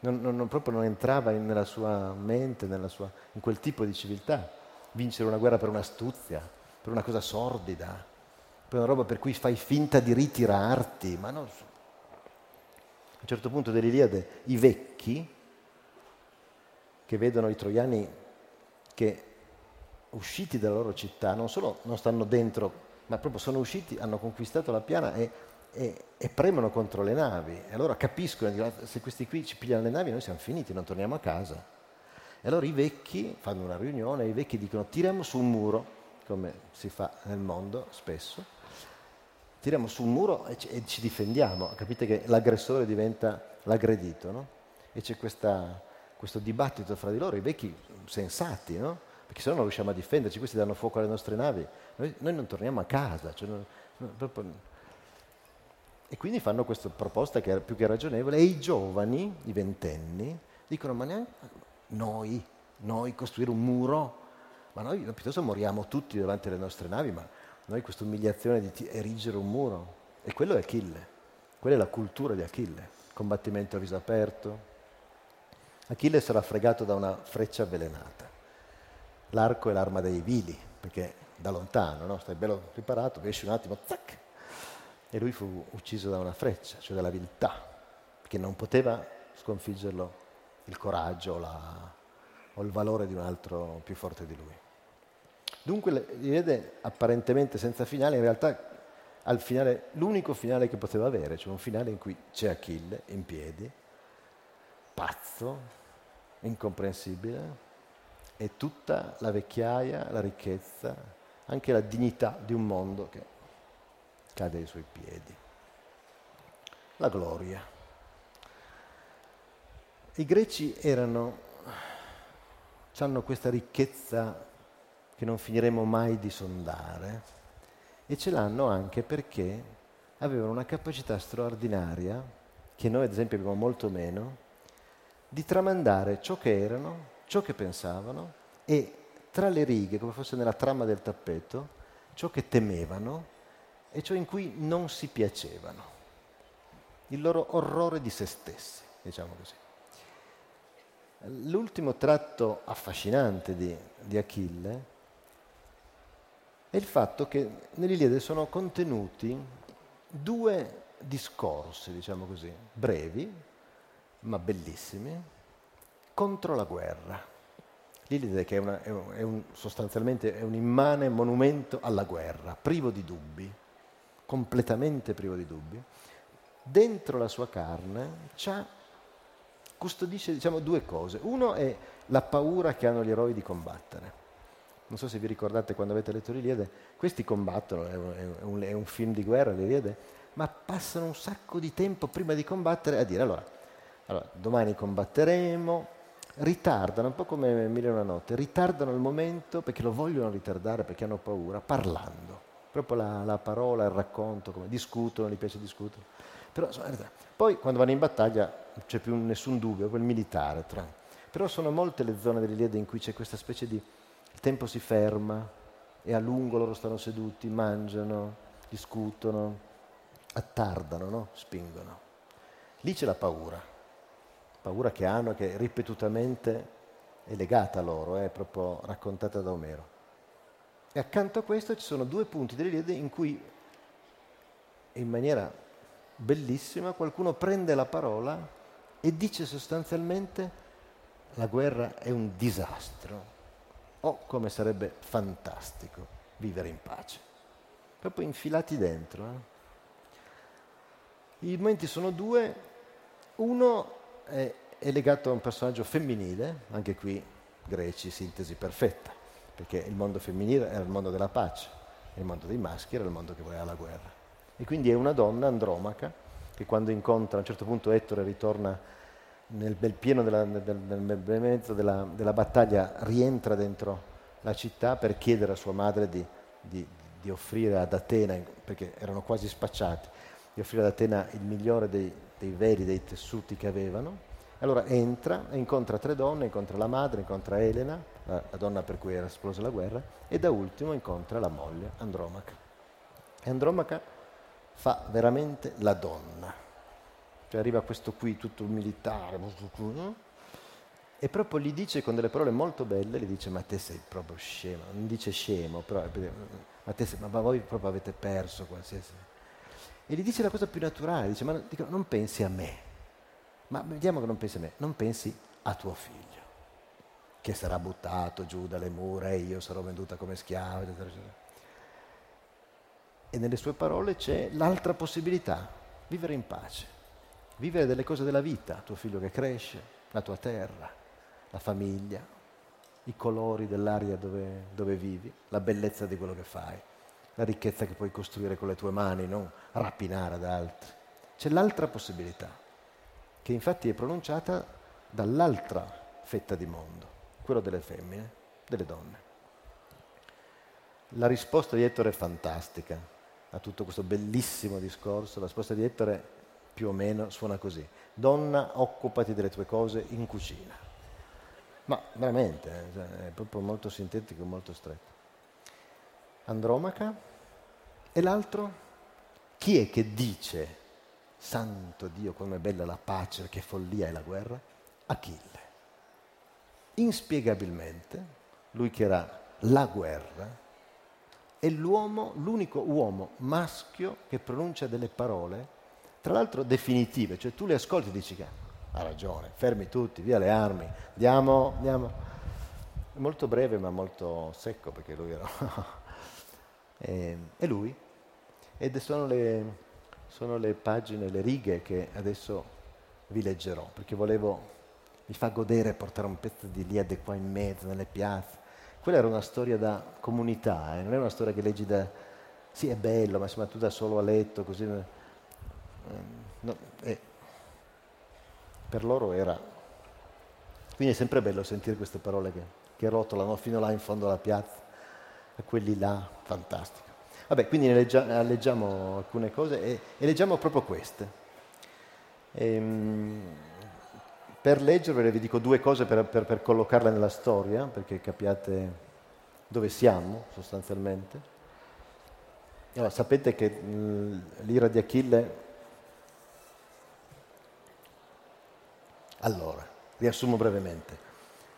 Non, non, proprio non entrava in, nella sua mente, nella sua, in quel tipo di civiltà. Vincere una guerra per un'astuzia, per una cosa sordida, per una roba per cui fai finta di ritirarti, ma non, a un certo punto dell'Iliade i vecchi che vedono i troiani che usciti dalla loro città non solo non stanno dentro, ma proprio sono usciti, hanno conquistato la piana e, e, e premono contro le navi. E allora capiscono, se questi qui ci pigliano le navi noi siamo finiti, non torniamo a casa. E allora i vecchi fanno una riunione, i vecchi dicono tiriamo su un muro, come si fa nel mondo spesso, tiriamo su un muro e ci, e ci difendiamo. Capite che l'aggressore diventa l'aggredito, no? E c'è questa, questo dibattito fra di loro, i vecchi sensati, no? Perché se no non riusciamo a difenderci, questi danno fuoco alle nostre navi, noi, noi non torniamo a casa. Cioè non, non, proprio... E quindi fanno questa proposta che è più che ragionevole e i giovani, i ventenni, dicono ma neanche noi, noi costruire un muro, ma noi piuttosto moriamo tutti davanti alle nostre navi, ma noi questa umiliazione di erigere un muro. E quello è Achille, quella è la cultura di Achille, combattimento a viso aperto. Achille sarà fregato da una freccia avvelenata. L'arco è l'arma dei vili, perché da lontano, no? stai bello preparato, esci un attimo, zac! E lui fu ucciso da una freccia, cioè dalla viltà, perché non poteva sconfiggerlo il coraggio la, o il valore di un altro più forte di lui. Dunque vede apparentemente senza finale, in realtà al finale, l'unico finale che poteva avere, cioè un finale in cui c'è Achille in piedi, pazzo, incomprensibile, e tutta la vecchiaia, la ricchezza, anche la dignità di un mondo che cade ai suoi piedi. La gloria. I greci erano, hanno questa ricchezza che non finiremo mai di sondare e ce l'hanno anche perché avevano una capacità straordinaria, che noi ad esempio abbiamo molto meno, di tramandare ciò che erano, ciò che pensavano e tra le righe, come fosse nella trama del tappeto, ciò che temevano e ciò in cui non si piacevano, il loro orrore di se stessi, diciamo così. L'ultimo tratto affascinante di, di Achille è il fatto che nell'Iliade sono contenuti due discorsi, diciamo così, brevi, ma bellissimi, contro la guerra. L'Iliade che è, una, è, un, è un, sostanzialmente è un immane monumento alla guerra, privo di dubbi, completamente privo di dubbi, dentro la sua carne custodisce diciamo, due cose. Uno è la paura che hanno gli eroi di combattere non so se vi ricordate quando avete letto l'Iliade, questi combattono, è un, è un film di guerra l'Iliade, ma passano un sacco di tempo prima di combattere a dire allora, allora domani combatteremo, ritardano, un po' come Mille una notte, ritardano il momento perché lo vogliono ritardare, perché hanno paura, parlando. Proprio la, la parola, il racconto, come discutono, gli piace discutere. Però, poi quando vanno in battaglia non c'è più nessun dubbio, quel militare. Tra. Però sono molte le zone dell'Iliade in cui c'è questa specie di tempo si ferma e a lungo loro stanno seduti, mangiano, discutono, attardano, no? spingono. Lì c'è la paura, paura che hanno, che ripetutamente è legata a loro, è proprio raccontata da Omero. E accanto a questo ci sono due punti dell'Iliade in cui, in maniera bellissima, qualcuno prende la parola e dice sostanzialmente la guerra è un disastro, Oh, come sarebbe fantastico vivere in pace. Proprio infilati dentro. Eh? I momenti sono due. Uno è, è legato a un personaggio femminile, anche qui greci, sintesi perfetta, perché il mondo femminile era il mondo della pace, il mondo dei maschi era il mondo che voleva la guerra. E quindi è una donna, Andromaca, che quando incontra, a un certo punto Ettore ritorna nel bel pieno della, nel, nel bel mezzo della, della, battaglia rientra dentro la città per chiedere a sua madre di, di, di, offrire ad Atena, perché erano quasi spacciati, di offrire ad Atena il migliore dei, dei veli, dei tessuti che avevano. Allora entra e incontra tre donne, incontra la madre, incontra Elena, la, la donna per cui era esplosa la guerra, e da ultimo incontra la moglie, Andromaca. E Andromaca fa veramente la donna cioè arriva questo qui tutto militare, e proprio gli dice con delle parole molto belle, gli dice ma te sei proprio scemo, non dice scemo, però ma, te sei, ma voi proprio avete perso qualsiasi... E gli dice la cosa più naturale, dice ma dico, non pensi a me, ma vediamo che non pensi a me, non pensi a tuo figlio, che sarà buttato giù dalle mura e io sarò venduta come schiava, eccetera, eccetera. E nelle sue parole c'è l'altra possibilità, vivere in pace vivere delle cose della vita, tuo figlio che cresce, la tua terra, la famiglia, i colori dell'aria dove, dove vivi, la bellezza di quello che fai, la ricchezza che puoi costruire con le tue mani, non rapinare ad altri. C'è l'altra possibilità, che infatti è pronunciata dall'altra fetta di mondo, quello delle femmine, delle donne. La risposta di Ettore è fantastica a tutto questo bellissimo discorso. La risposta di Ettore più o meno suona così. Donna, occupati delle tue cose in cucina. Ma veramente, eh, cioè, è proprio molto sintetico, molto stretto. Andromaca. E l'altro? Chi è che dice, santo Dio, com'è bella la pace, che follia è la guerra? Achille. Inspiegabilmente, lui che era la guerra, è l'uomo, l'unico uomo maschio che pronuncia delle parole tra l'altro definitive, cioè tu le ascolti e dici che ha ragione, fermi tutti, via le armi, andiamo, andiamo. È molto breve ma molto secco perché lui era... e, e, lui. Ed sono le, sono le pagine, le righe che adesso vi leggerò, perché volevo, mi fa godere portare un pezzo di Liede qua in mezzo, nelle piazze. Quella era una storia da comunità, eh? non è una storia che leggi da... Sì, è bello, ma insomma tu da solo a letto, così... Eh, no, eh. Per loro era... Quindi è sempre bello sentire queste parole che, che rotolano fino là in fondo alla piazza, a quelli là, fantastico. Vabbè, quindi ne leggia, leggiamo alcune cose e, e leggiamo proprio queste. Ehm, per leggervele vi dico due cose per, per, per collocarle nella storia, perché capiate dove siamo sostanzialmente. Allora, sapete che l'ira di Achille... Allora, riassumo brevemente.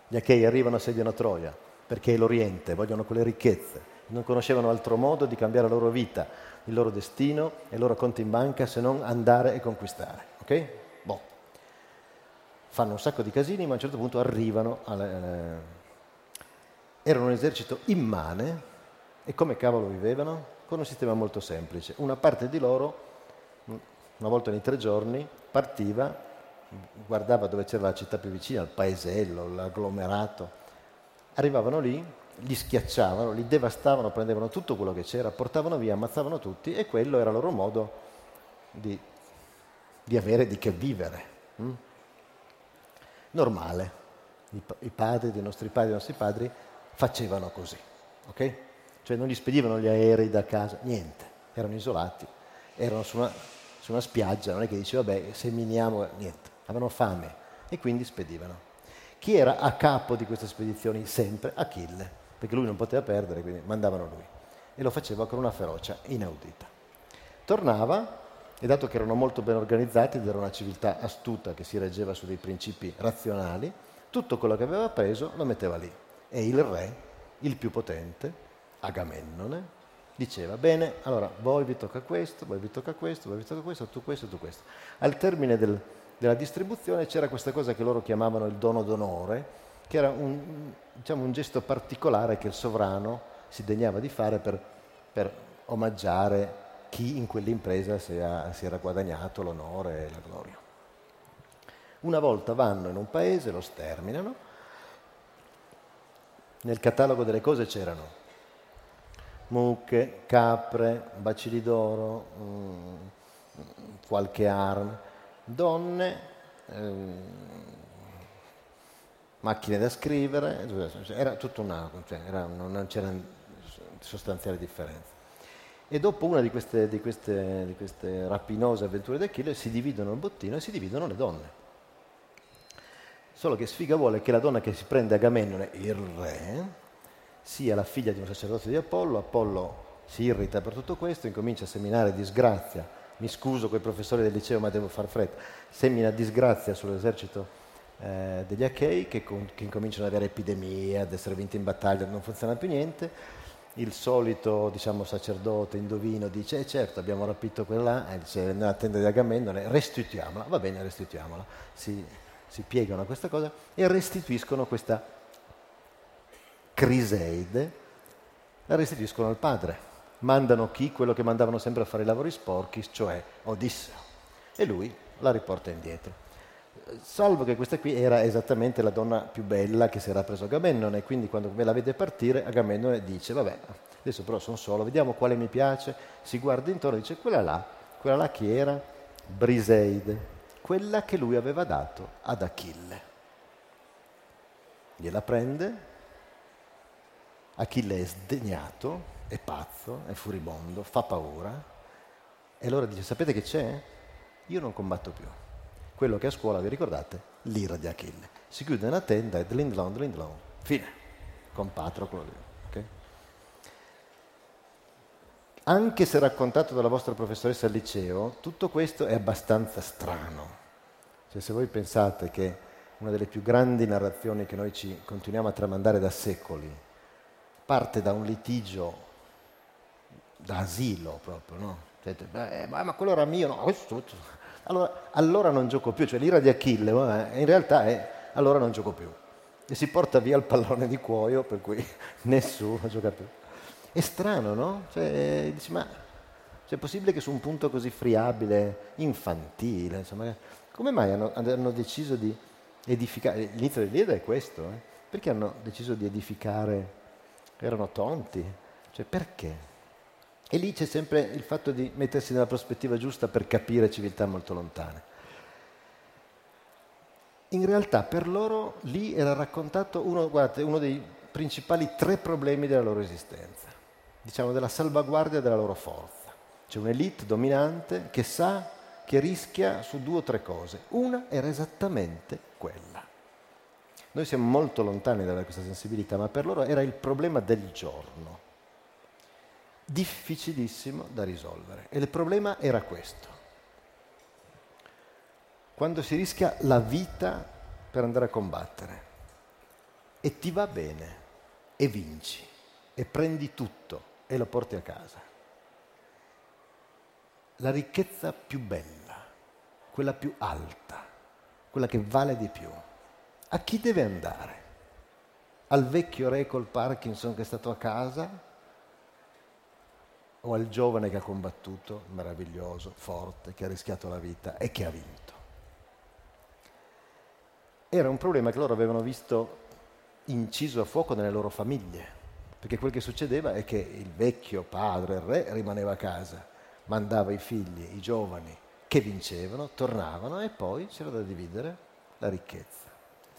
Gli Achei arrivano, assediano Troia, perché è l'Oriente, vogliono quelle ricchezze, non conoscevano altro modo di cambiare la loro vita, il loro destino e il loro conto in banca se non andare e conquistare. Ok? Boh fanno un sacco di casini, ma a un certo punto arrivano alle... Eh, erano un esercito immane e come cavolo vivevano? Con un sistema molto semplice. Una parte di loro, una volta ogni tre giorni, partiva, guardava dove c'era la città più vicina, il paesello, l'agglomerato, arrivavano lì, li schiacciavano, li devastavano, prendevano tutto quello che c'era, portavano via, ammazzavano tutti e quello era il loro modo di, di avere di che vivere. Mm? normale. I, I, padri dei nostri padri, dei nostri padri facevano così, ok? Cioè non gli spedivano gli aerei da casa, niente, erano isolati, erano su una, su una spiaggia, non è che diceva, vabbè, seminiamo, niente, avevano fame e quindi spedivano. Chi era a capo di queste spedizioni? Sempre Achille, perché lui non poteva perdere, quindi mandavano lui. E lo faceva con una ferocia inaudita. Tornava e dato che erano molto ben organizzati ed era una civiltà astuta che si reggeva su dei principi razionali, tutto quello che aveva preso lo metteva lì. E il re, il più potente, Agamennone, diceva, bene, allora voi vi tocca questo, voi vi tocca questo, voi vi tocca questo, tu questo, tu questo. Al termine del, della distribuzione c'era questa cosa che loro chiamavano il dono d'onore, che era un, diciamo, un gesto particolare che il sovrano si degnava di fare per, per omaggiare chi in quell'impresa si, ha, si era guadagnato l'onore e la gloria. Una volta vanno in un paese, lo sterminano, nel catalogo delle cose c'erano mucche, capre, bacilli d'oro, mm, qualche arma, donne, eh, macchine da scrivere, era tutto una, cioè era, non c'era sostanziale differenza. E dopo una di queste, di queste, di queste rapinose avventure di Achille si dividono il bottino e si dividono le donne. Solo che sfiga vuole che la donna che si prende Agamennone, il re, sia la figlia di un sacerdote di Apollo. Apollo si irrita per tutto questo, incomincia a seminare disgrazia. Mi scuso con i professori del liceo, ma devo far fretta. Semina disgrazia sull'esercito eh, degli Achei che, con, che incominciano ad avere epidemie, ad essere vinti in battaglia, non funziona più niente. Il solito diciamo, sacerdote indovino dice eh certo abbiamo rapito quella e dice nella tenda di Agamennone restituiamola, va bene restituiamola, si, si piegano a questa cosa e restituiscono questa Criseide, la restituiscono al padre, mandano chi? Quello che mandavano sempre a fare i lavori sporchi, cioè Odisseo, e lui la riporta indietro salvo che questa qui era esattamente la donna più bella che si era preso Agamennone, quindi quando me la vede partire Agamennone dice, vabbè, adesso però sono solo, vediamo quale mi piace, si guarda intorno e dice, quella là, quella là chi era? Briseide, quella che lui aveva dato ad Achille. Gliela prende, Achille è sdegnato, è pazzo, è furibondo, fa paura, e allora dice, sapete che c'è? Io non combatto più quello che a scuola, vi ricordate? L'ira di Achille. Si chiude nella tenda e dlindlon, dlindlon, fine, con Patroclo. Okay? Anche se raccontato dalla vostra professoressa al liceo, tutto questo è abbastanza strano. Cioè, se voi pensate che una delle più grandi narrazioni che noi ci continuiamo a tramandare da secoli parte da un litigio da asilo proprio, no? Cioè, eh, ma, quello era mio, no, questo, allora, allora non gioco più, cioè l'ira di Achille eh, in realtà è allora non gioco più. E si porta via il pallone di cuoio per cui *laughs* nessuno gioca più. È strano, no? Cioè, dici, ma cioè, è possibile che su un punto così friabile, infantile, insomma, come mai hanno, hanno deciso di, edificare. L'inizio dell'Iliade è questo, eh? perché hanno deciso di edificare? Erano tonti, cioè perché? E lì c'è sempre il fatto di mettersi nella prospettiva giusta per capire civiltà molto lontane. In realtà per loro lì era raccontato uno, guardate, uno dei principali tre problemi della loro esistenza, diciamo della salvaguardia della loro forza. C'è un'elite dominante che sa che rischia su due o tre cose. Una era esattamente quella. Noi siamo molto lontani da questa sensibilità, ma per loro era il problema del giorno, difficilissimo da risolvere. E il problema era questo. Quando si rischia la vita per andare a combattere e ti va bene e vinci e prendi tutto e lo porti a casa la ricchezza più bella, quella più alta, quella che vale di più. A chi deve andare? Al vecchio re col Parkinson che è stato a casa? O al giovane che ha combattuto, meraviglioso, forte, che ha rischiato la vita e che ha vinto? Era un problema che loro avevano visto inciso a fuoco nelle loro famiglie, perché quel che succedeva è che il vecchio padre, il re, rimaneva a casa mandava i figli, i giovani che vincevano, tornavano e poi c'era da dividere la ricchezza.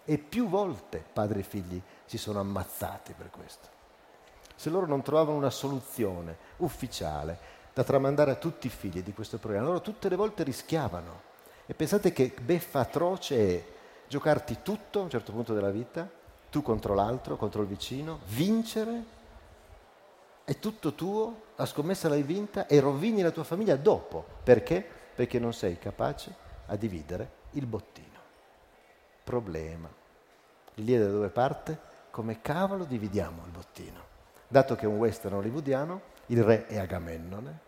E più volte padri e figli si sono ammazzati per questo. Se loro non trovavano una soluzione ufficiale da tramandare a tutti i figli di questo problema, loro tutte le volte rischiavano. E pensate che beffa atroce è giocarti tutto a un certo punto della vita, tu contro l'altro, contro il vicino, vincere è tutto tuo, la scommessa l'hai vinta e rovini la tua famiglia dopo. Perché? Perché non sei capace a dividere il bottino. Problema. L'Iliade da dove parte? Come cavolo dividiamo il bottino? Dato che è un western hollywoodiano, il re è Agamennone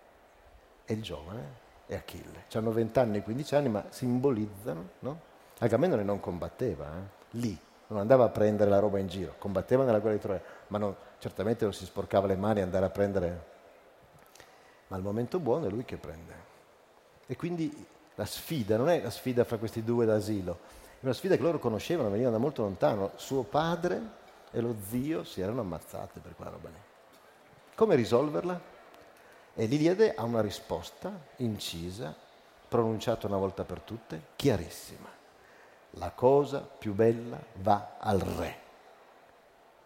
e il giovane è Achille. Hanno 20 anni e 15 anni, ma simbolizzano, no? Agamennone non combatteva, eh? lì, non andava a prendere la roba in giro, combatteva nella guerra di Troia, ma non, certamente non si sporcava le mani andare a prendere, ma al momento buono è lui che prende. E quindi la sfida non è la sfida fra questi due d'asilo, è una sfida che loro conoscevano, venivano da molto lontano. Suo padre e lo zio si erano ammazzati per quella roba lì. Come risolverla? E l'Iliade ha una risposta incisa, pronunciata una volta per tutte, chiarissima. La cosa più bella va al re,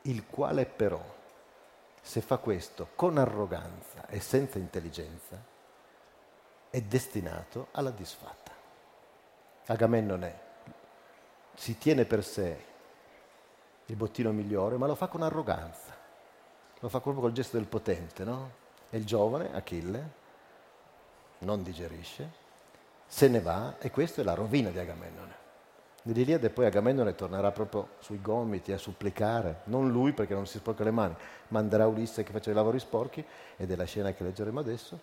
il quale però se fa questo con arroganza e senza intelligenza, è destinato alla disfatta. Agamennone si tiene per sé il bottino migliore, ma lo fa con arroganza, lo fa proprio col gesto del potente, no? E il giovane, Achille, non digerisce, se ne va e questa è la rovina di Agamennone. Nell'Iliade poi Agamennone tornerà proprio sui gomiti a supplicare, non lui perché non si sporca le mani, manderà Ulisse che faceva i lavori sporchi, ed è la scena che leggeremo adesso,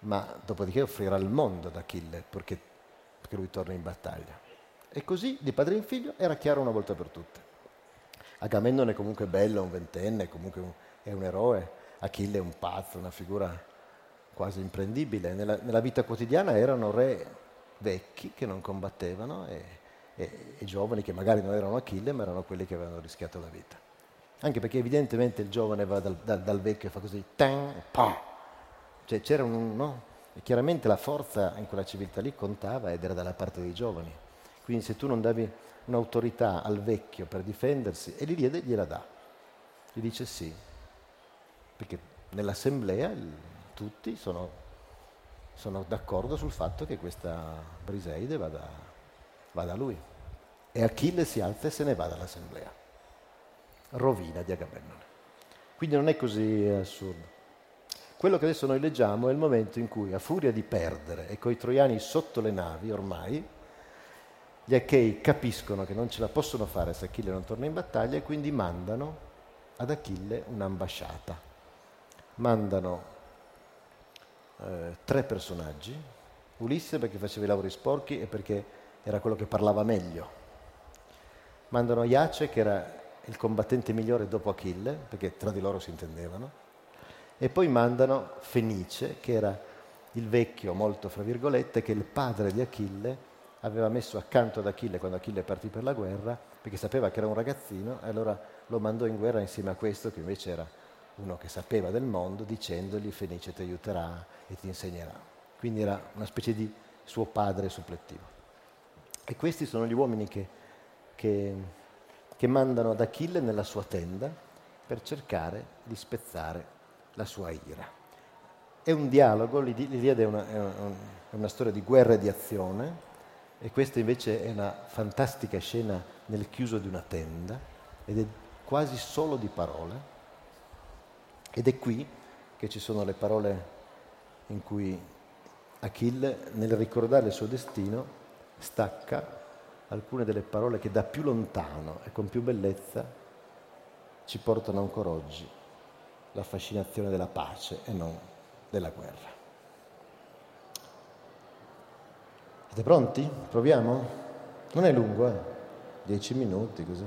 ma dopodiché offrirà il mondo ad Achille perché, perché lui torna in battaglia. E così di padre in figlio era chiaro una volta per tutte. Agamennone è comunque bello, un ventenne, comunque è un eroe, Achille è un pazzo, una figura quasi imprendibile. Nella, nella vita quotidiana erano re vecchi che non combattevano e e, e giovani che magari non erano Achille, ma erano quelli che avevano rischiato la vita. Anche perché evidentemente il giovane va dal, dal, dal vecchio e fa così, tan, pam. Cioè c'era un, no? E chiaramente la forza in quella civiltà lì contava ed era dalla parte dei giovani. Quindi se tu non davi un'autorità al vecchio per difendersi, e l'Iliade gliela dà. Gli dice sì, perché nell'assemblea tutti sono, sono d'accordo sul fatto che questa Briseide vada va da lui. E Achille si alza e se ne va dall'assemblea. Rovina di Agamennone. Quindi non è così assurdo. Quello che adesso noi leggiamo è il momento in cui, a furia di perdere e coi troiani sotto le navi ormai, gli Achei capiscono che non ce la possono fare se Achille non torna in battaglia e quindi mandano ad Achille un'ambasciata. Mandano eh, tre personaggi, Ulisse perché faceva i lavori sporchi e perché era quello che parlava meglio. Mandano Iace, che era il combattente migliore dopo Achille, perché tra di loro si intendevano, e poi mandano Fenice, che era il vecchio, molto fra virgolette, che il padre di Achille aveva messo accanto ad Achille quando Achille partì per la guerra, perché sapeva che era un ragazzino, e allora lo mandò in guerra insieme a questo che invece era uno che sapeva del mondo, dicendogli Fenice ti aiuterà e ti insegnerà. Quindi era una specie di suo padre suppletivo. E questi sono gli uomini che, che, che mandano ad Achille nella sua tenda per cercare di spezzare la sua ira. È un dialogo, l'Iliade è una, è una storia di guerra e di azione, e questa invece è una fantastica scena nel chiuso di una tenda, ed è quasi solo di parole. Ed è qui che ci sono le parole in cui Achille, nel ricordare il suo destino, stacca alcune delle parole che da più lontano e con più bellezza ci portano ancora oggi la fascinazione della pace e non della guerra. Siete pronti? Proviamo? Non è lungo, eh? Dieci minuti così,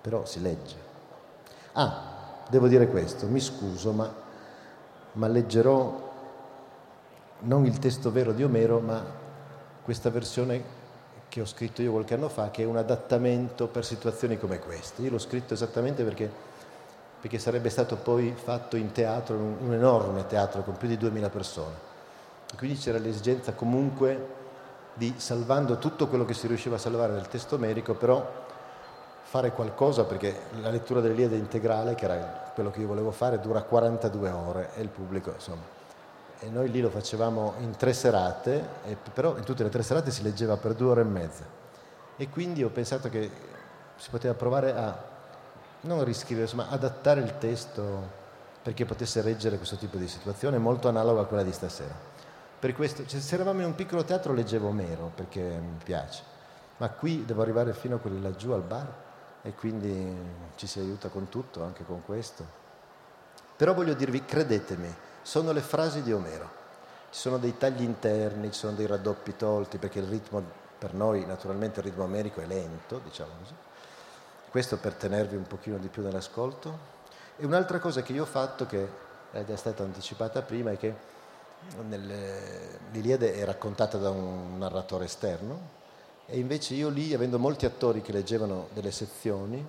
però si legge. Ah, devo dire questo, mi scuso, ma, ma leggerò non il testo vero di Omero, ma questa versione che ho scritto io qualche anno fa, che è un adattamento per situazioni come queste. Io l'ho scritto esattamente perché, perché sarebbe stato poi fatto in teatro, un, un enorme teatro con più di 2000 persone. E quindi c'era l'esigenza comunque di, salvando tutto quello che si riusciva a salvare nel testo omerico, però fare qualcosa perché la lettura dell'Iliade integrale, che era quello che io volevo fare, dura 42 ore e il pubblico, insomma, e noi lì lo facevamo in tre serate, però in tutte le tre serate si leggeva per due ore e mezza. E quindi ho pensato che si poteva provare a non riscrivere, ma adattare il testo perché potesse reggere questo tipo di situazione molto analoga a quella di stasera. Per questo, cioè, se eravamo in un piccolo teatro leggevo Omero perché mi piace, ma qui devo arrivare fino a quelli laggiù al bar e quindi ci si aiuta con tutto, anche con questo. Però voglio dirvi, credetemi, sono le frasi di Omero. Ci sono dei tagli interni, ci sono dei raddoppi tolti, perché il ritmo, per noi naturalmente il ritmo omerico è lento, diciamo così. Questo per tenervi un pochino di più nell'ascolto. E un'altra cosa che io ho fatto, che è stata anticipata prima, è che l'Iliade è raccontata da un narratore esterno e invece io lì, avendo molti attori che leggevano delle sezioni,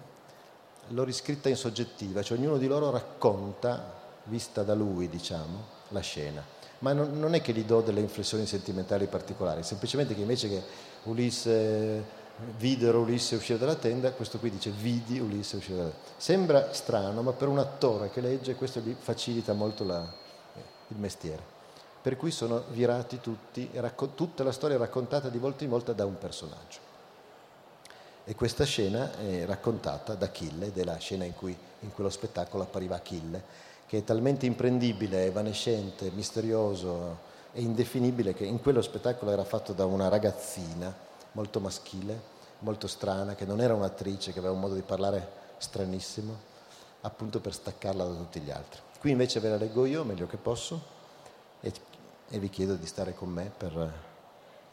l'ho riscritta in soggettiva, cioè ognuno di loro racconta vista da lui, diciamo, la scena. Ma non, non, è che gli do delle inflessioni sentimentali particolari, semplicemente che invece che Ulisse videro Ulisse uscire dalla tenda, questo qui dice vidi Ulisse uscire dalla tenda. Sembra strano, ma per un attore che legge questo gli facilita molto la, il mestiere. Per cui sono virati tutti, tutta la storia è raccontata di volta in volta da un personaggio. E questa scena è raccontata da Achille, ed è la scena in cui in quello spettacolo appariva Achille, che è talmente imprendibile, evanescente, misterioso e indefinibile che in quello spettacolo era fatto da una ragazzina molto maschile, molto strana, che non era un'attrice, che aveva un modo di parlare stranissimo, appunto per staccarla da tutti gli altri. Qui invece ve la leggo io, meglio che posso, e, e vi chiedo di stare con me per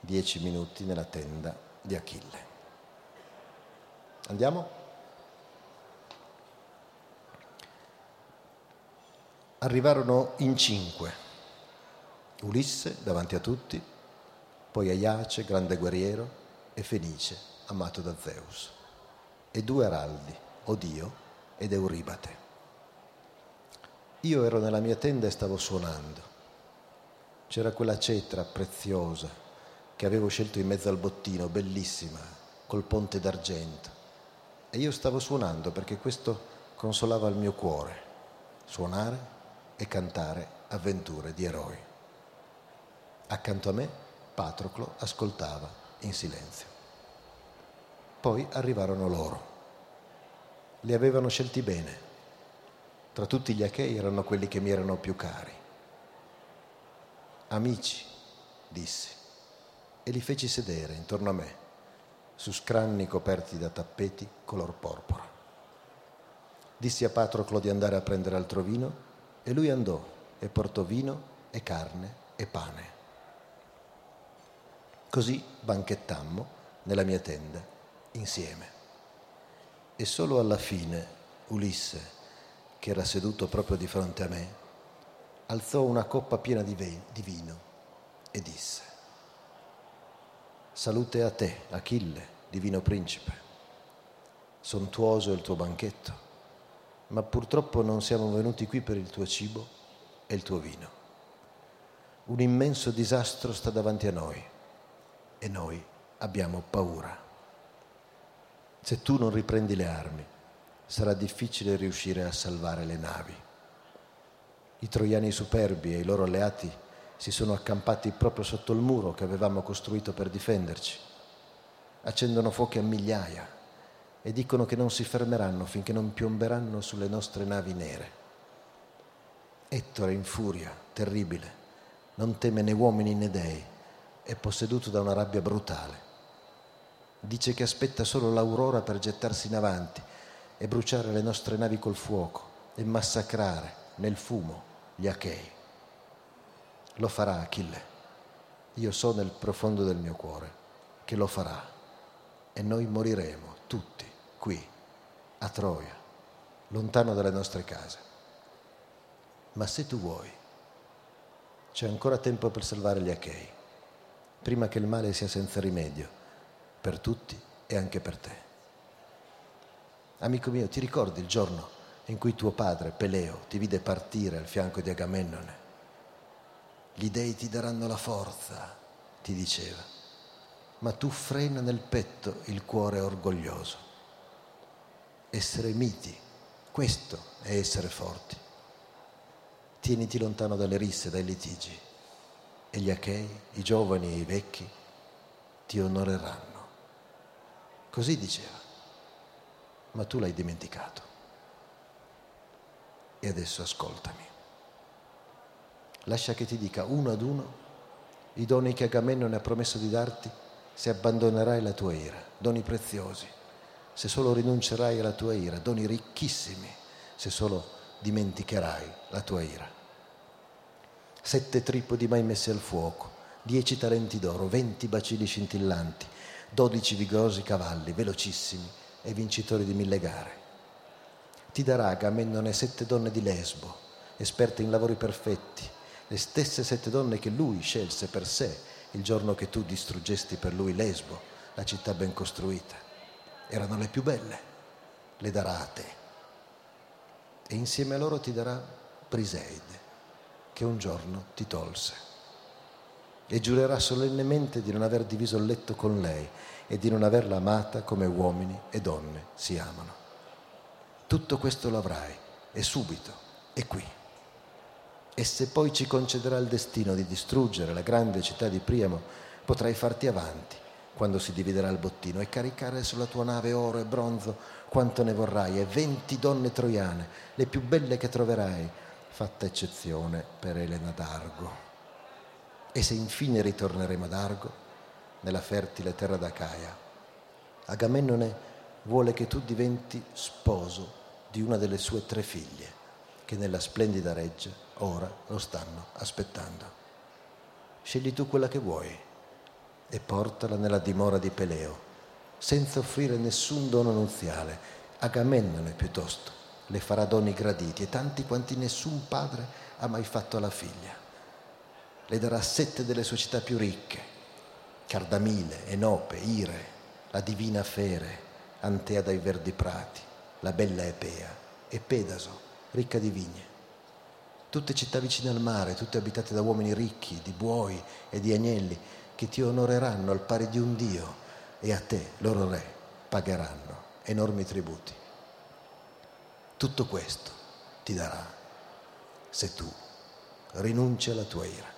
dieci minuti nella tenda di Achille. Andiamo? arrivarono in cinque. Ulisse davanti a tutti, poi Aiace, grande guerriero, e Fenice, amato da Zeus, e due araldi, Odio ed Euribate. Io ero nella mia tenda e stavo suonando. C'era quella cetra preziosa che avevo scelto in mezzo al bottino, bellissima, col ponte d'argento. E io stavo suonando perché questo consolava il mio cuore. Suonare e cantare avventure di eroi. Accanto a me Patroclo ascoltava in silenzio. Poi arrivarono loro. Li avevano scelti bene. Tra tutti gli Achei erano quelli che mi erano più cari. Amici, dissi, e li feci sedere intorno a me, su scranni coperti da tappeti color porpora. Dissi a Patroclo di andare a prendere altro vino e lui andò e portò vino e carne e pane. Così banchettammo nella mia tenda insieme. E solo alla fine Ulisse, che era seduto proprio di fronte a me, alzò una coppa piena di, vino e disse, Salute a te, Achille, divino principe. Sontuoso è il tuo banchetto, ma purtroppo non siamo venuti qui per il tuo cibo e il tuo vino. Un immenso disastro sta davanti a noi e noi abbiamo paura. Se tu non riprendi le armi, sarà difficile riuscire a salvare le navi. I troiani superbi e i loro alleati si sono accampati proprio sotto il muro che avevamo costruito per difenderci. Accendono fuochi a migliaia e dicono che non si fermeranno finché non piomberanno sulle nostre navi nere. Ettore in furia, terribile, non teme né uomini né dei, è posseduto da una rabbia brutale. Dice che aspetta solo l'aurora per gettarsi in avanti e bruciare le nostre navi col fuoco e massacrare nel fumo gli Achei. Lo farà Achille. Io so nel profondo del mio cuore che lo farà e noi moriremo tutti qui, a Troia, lontano dalle nostre case. Ma se tu vuoi, c'è ancora tempo per salvare gli Achei, prima che il male sia senza rimedio, per tutti e anche per te. Amico mio, ti ricordi il giorno in cui tuo padre, Peleo, ti vide partire al fianco di Agamennone? Gli dei ti daranno la forza, ti diceva, ma tu frena nel petto il cuore orgoglioso. Essere miti, questo è essere forti. Tieniti lontano dalle risse, dai litigi, e gli achei, i giovani e i vecchi, ti onoreranno. Così diceva, ma tu l'hai dimenticato. E adesso ascoltami. Lascia che ti dica uno ad uno i doni che Agamennone ha promesso di darti se abbandonerai la tua ira, doni preziosi, se solo rinuncerai alla tua ira, doni ricchissimi, se solo dimenticherai la tua ira. Sette tripodi mai messi al fuoco, dieci talenti d'oro, venti bacini scintillanti, dodici vigorosi cavalli, velocissimi e vincitori di mille gare. Ti darà Agamennone sette donne di Lesbo, esperte in lavori perfetti, le stesse sette donne che lui scelse per sé il giorno che tu distruggesti per lui Lesbo, la città ben costruita. Erano le più belle, le darà a te. E insieme a loro ti darà Briseide, che un giorno ti tolse. E giurerà solennemente di non aver diviso il letto con lei e di non averla amata come uomini e donne si amano. Tutto questo lo avrai, e subito, e qui. E se poi ci concederà il destino di distruggere la grande città di Priamo, potrai farti avanti quando si dividerà il bottino e caricare sulla tua nave oro e bronzo quanto ne vorrai e venti donne troiane, le più belle che troverai, fatta eccezione per Elena d'Argo. E se infine ritorneremo ad Argo, nella fertile terra d'Acaia, Agamennone vuole che tu diventi sposo di una delle sue tre figlie, che nella splendida reggia ora lo stanno aspettando. Scegli tu quella che vuoi e portala nella dimora di Peleo, senza offrire nessun dono nuziale. Agamennone piuttosto le farà doni graditi e tanti quanti nessun padre ha mai fatto alla figlia. Le darà sette delle sue città più ricche, Cardamile, Enope, Ire, la divina Fere, Antea dai verdi prati, la bella Epea e Pedaso, ricca di vigne tutte città vicine al mare, tutte abitate da uomini ricchi, di buoi e di agnelli, che ti onoreranno al pari di un Dio e a te, loro re, pagheranno enormi tributi. Tutto questo ti darà se tu rinunci alla tua ira.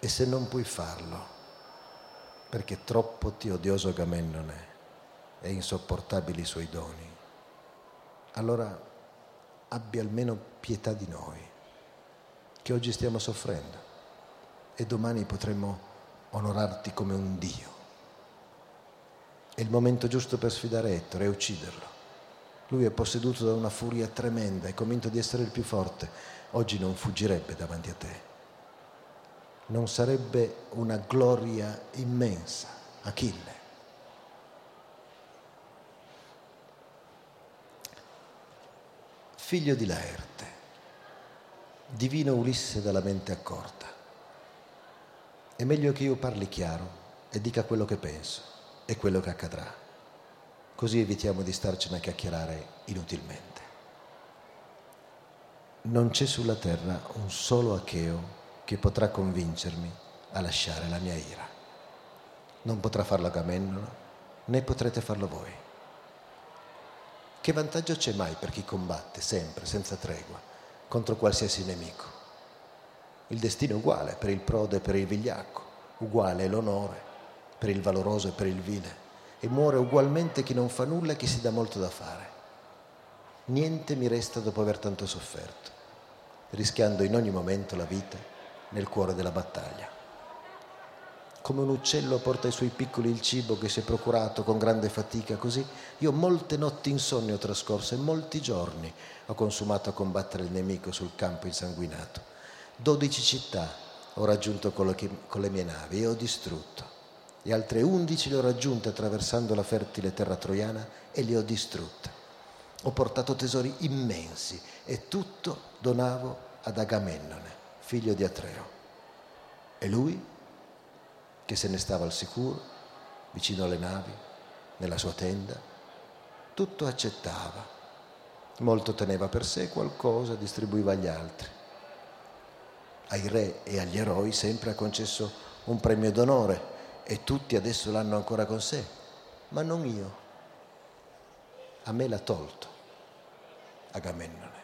E se non puoi farlo, perché troppo ti odioso Agamennone e insopportabili i suoi doni, allora abbia almeno pietà di noi, che oggi stiamo soffrendo e domani potremo onorarti come un Dio. È il momento giusto per sfidare Ettore e ucciderlo. Lui è posseduto da una furia tremenda, è convinto di essere il più forte. Oggi non fuggirebbe davanti a te. Non sarebbe una gloria immensa, Achille figlio di Laerte, divino Ulisse dalla mente accorta. È meglio che io parli chiaro e dica quello che penso e quello che accadrà. Così evitiamo di starcene a chiacchierare inutilmente. Non c'è sulla terra un solo acheo che potrà convincermi a lasciare la mia ira. Non potrà farlo Agamennone, né potrete farlo voi. Che vantaggio c'è mai per chi combatte sempre, senza tregua, contro qualsiasi nemico? Il destino è uguale per il prode e per il vigliacco, uguale è l'onore per il valoroso e per il vile, e muore ugualmente chi non fa nulla e chi si dà molto da fare. Niente mi resta dopo aver tanto sofferto, rischiando in ogni momento la vita nel cuore della battaglia. Come un uccello porta ai suoi piccoli il cibo che si è procurato con grande fatica, così io molte notti insonni ho trascorso e molti giorni ho consumato a combattere il nemico sul campo insanguinato. Dodici città ho raggiunto con le, mie navi e ho distrutto e altre undici le ho raggiunte attraversando la fertile terra troiana e le ho distrutte. Ho portato tesori immensi e tutto donavo ad Agamennone, figlio di Atreo. E lui, che se ne stava al sicuro, vicino alle navi, nella sua tenda, tutto accettava. Molto teneva per sé qualcosa, distribuiva agli altri. Ai re e agli eroi sempre ha concesso un premio d'onore e tutti adesso l'hanno ancora con sé, ma non io. A me l'ha tolto Agamennone.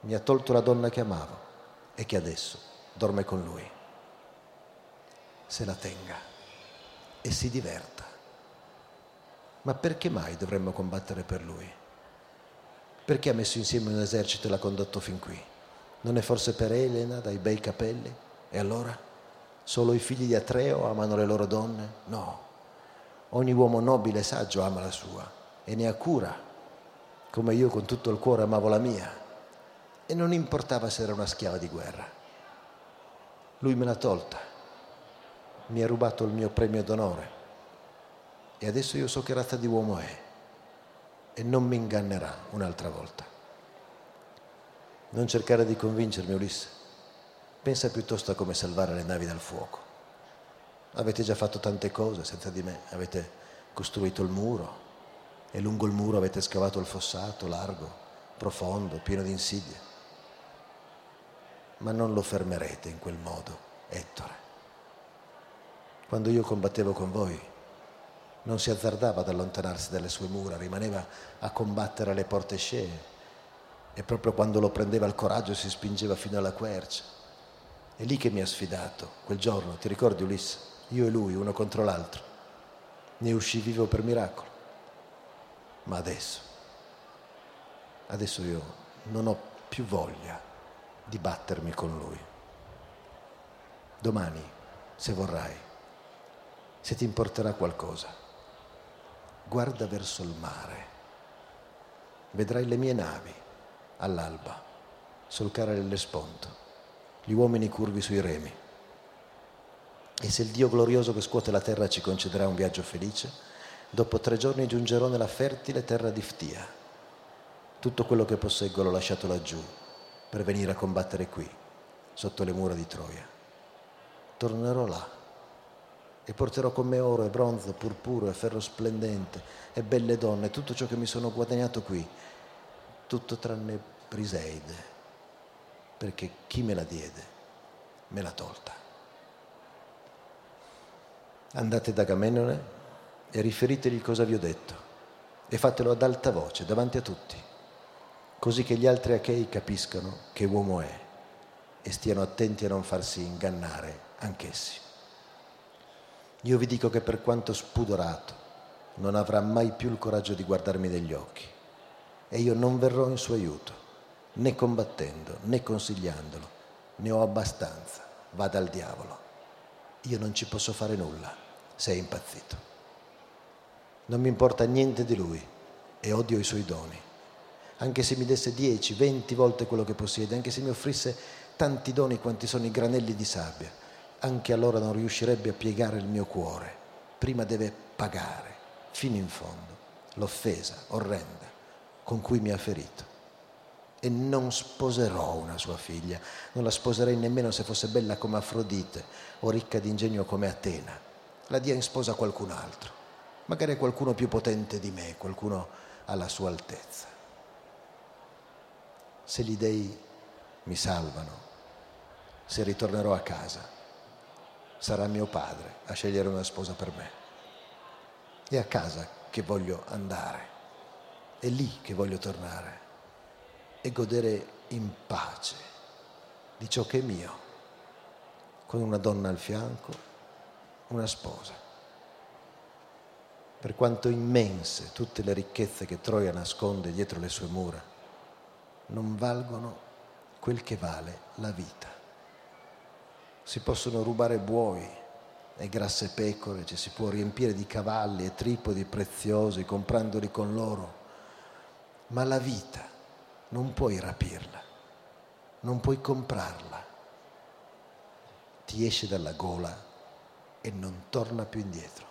Mi ha tolto la donna che amavo e che adesso dorme con lui. Se la tenga e si diverta. Ma perché mai dovremmo combattere per lui? Perché ha messo insieme un esercito e l'ha condotto fin qui? Non è forse per Elena dai bei capelli? E allora? Solo i figli di Atreo amano le loro donne? No. Ogni uomo nobile e saggio ama la sua e ne ha cura, come io con tutto il cuore amavo la mia. E non importava se era una schiava di guerra. Lui me l'ha tolta, mi ha rubato il mio premio d'onore e adesso io so che razza di uomo è e non mi ingannerà un'altra volta. Non cercare di convincermi, Ulisse. Pensa piuttosto a come salvare le navi dal fuoco. Avete già fatto tante cose senza di me, avete costruito il muro e lungo il muro avete scavato il fossato largo, profondo, pieno di insidie. Ma non lo fermerete in quel modo, Ettore. Quando io combattevo con voi, non si azzardava ad allontanarsi dalle sue mura, rimaneva a combattere alle porte scee e proprio quando lo prendeva il coraggio si spingeva fino alla quercia è lì che mi ha sfidato, quel giorno, ti ricordi Ulisse? Io e lui, uno contro l'altro. Ne uscì vivo per miracolo. Ma adesso, adesso io non ho più voglia di battermi con lui. Domani, se vorrai, se ti importerà qualcosa, guarda verso il mare. Vedrai le mie navi all'alba solcare l'Esponto gli uomini curvi sui remi. E se il Dio glorioso che scuote la terra ci concederà un viaggio felice, dopo tre giorni giungerò nella fertile terra di Ftia. Tutto quello che posseggo l'ho lasciato laggiù per venire a combattere qui, sotto le mura di Troia. Tornerò là e porterò con me oro e bronzo, purpuro e ferro splendente e belle donne, tutto ciò che mi sono guadagnato qui, tutto tranne Briseide perché chi me la diede me l'ha tolta. Andate da Agamennone e riferitegli cosa vi ho detto e fatelo ad alta voce davanti a tutti, così che gli altri achei capiscano che uomo è e stiano attenti a non farsi ingannare anch'essi. Io vi dico che per quanto spudorato non avrà mai più il coraggio di guardarmi negli occhi e io non verrò in suo aiuto né combattendo né consigliandolo, ne ho abbastanza, vada al diavolo. Io non ci posso fare nulla, sei impazzito. Non mi importa niente di lui e odio i suoi doni. Anche se mi desse dieci, venti volte quello che possiede, anche se mi offrisse tanti doni quanti sono i granelli di sabbia, anche allora non riuscirebbe a piegare il mio cuore. Prima deve pagare fino in fondo l'offesa orrenda con cui mi ha ferito e non sposerò una sua figlia, non la sposerei nemmeno se fosse bella come Afrodite o ricca di ingegno come Atena. La dia in sposa a qualcun altro, magari a qualcuno più potente di me, qualcuno alla sua altezza. Se gli dei mi salvano, se ritornerò a casa, sarà mio padre a scegliere una sposa per me. È a casa che voglio andare, è lì che voglio tornare e godere in pace di ciò che è mio, con una donna al fianco, una sposa. Per quanto immense tutte le ricchezze che Troia nasconde dietro le sue mura, non valgono quel che vale la vita. Si possono rubare buoi e grasse pecore, ci si può riempire di cavalli e tripodi preziosi comprandoli con loro, ma la vita non puoi rapirla, non puoi comprarla. Ti esce dalla gola e non torna più indietro.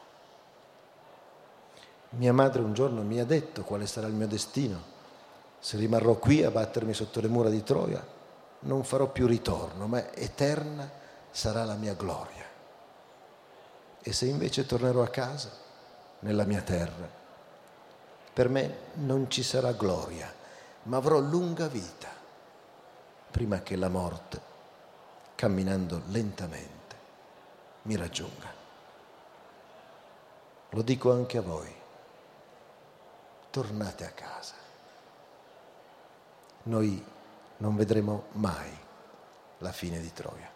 Mia madre un giorno mi ha detto quale sarà il mio destino. Se rimarrò qui a battermi sotto le mura di Troia, non farò più ritorno, ma eterna sarà la mia gloria. E se invece tornerò a casa, nella mia terra, per me non ci sarà gloria, ma avrò lunga vita prima che la morte, camminando lentamente, mi raggiunga. Lo dico anche a voi, tornate a casa. Noi non vedremo mai la fine di Troia.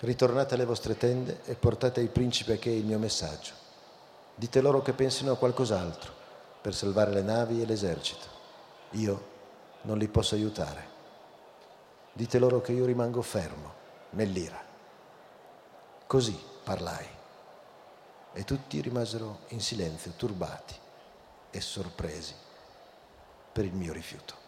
Ritornate alle vostre tende e portate ai principi Achei il mio messaggio. Dite loro che pensino a qualcos'altro per salvare le navi e l'esercito. Io non li posso aiutare. Dite loro che io rimango fermo nell'ira. Così parlai. E tutti rimasero in silenzio, turbati e sorpresi per il mio rifiuto.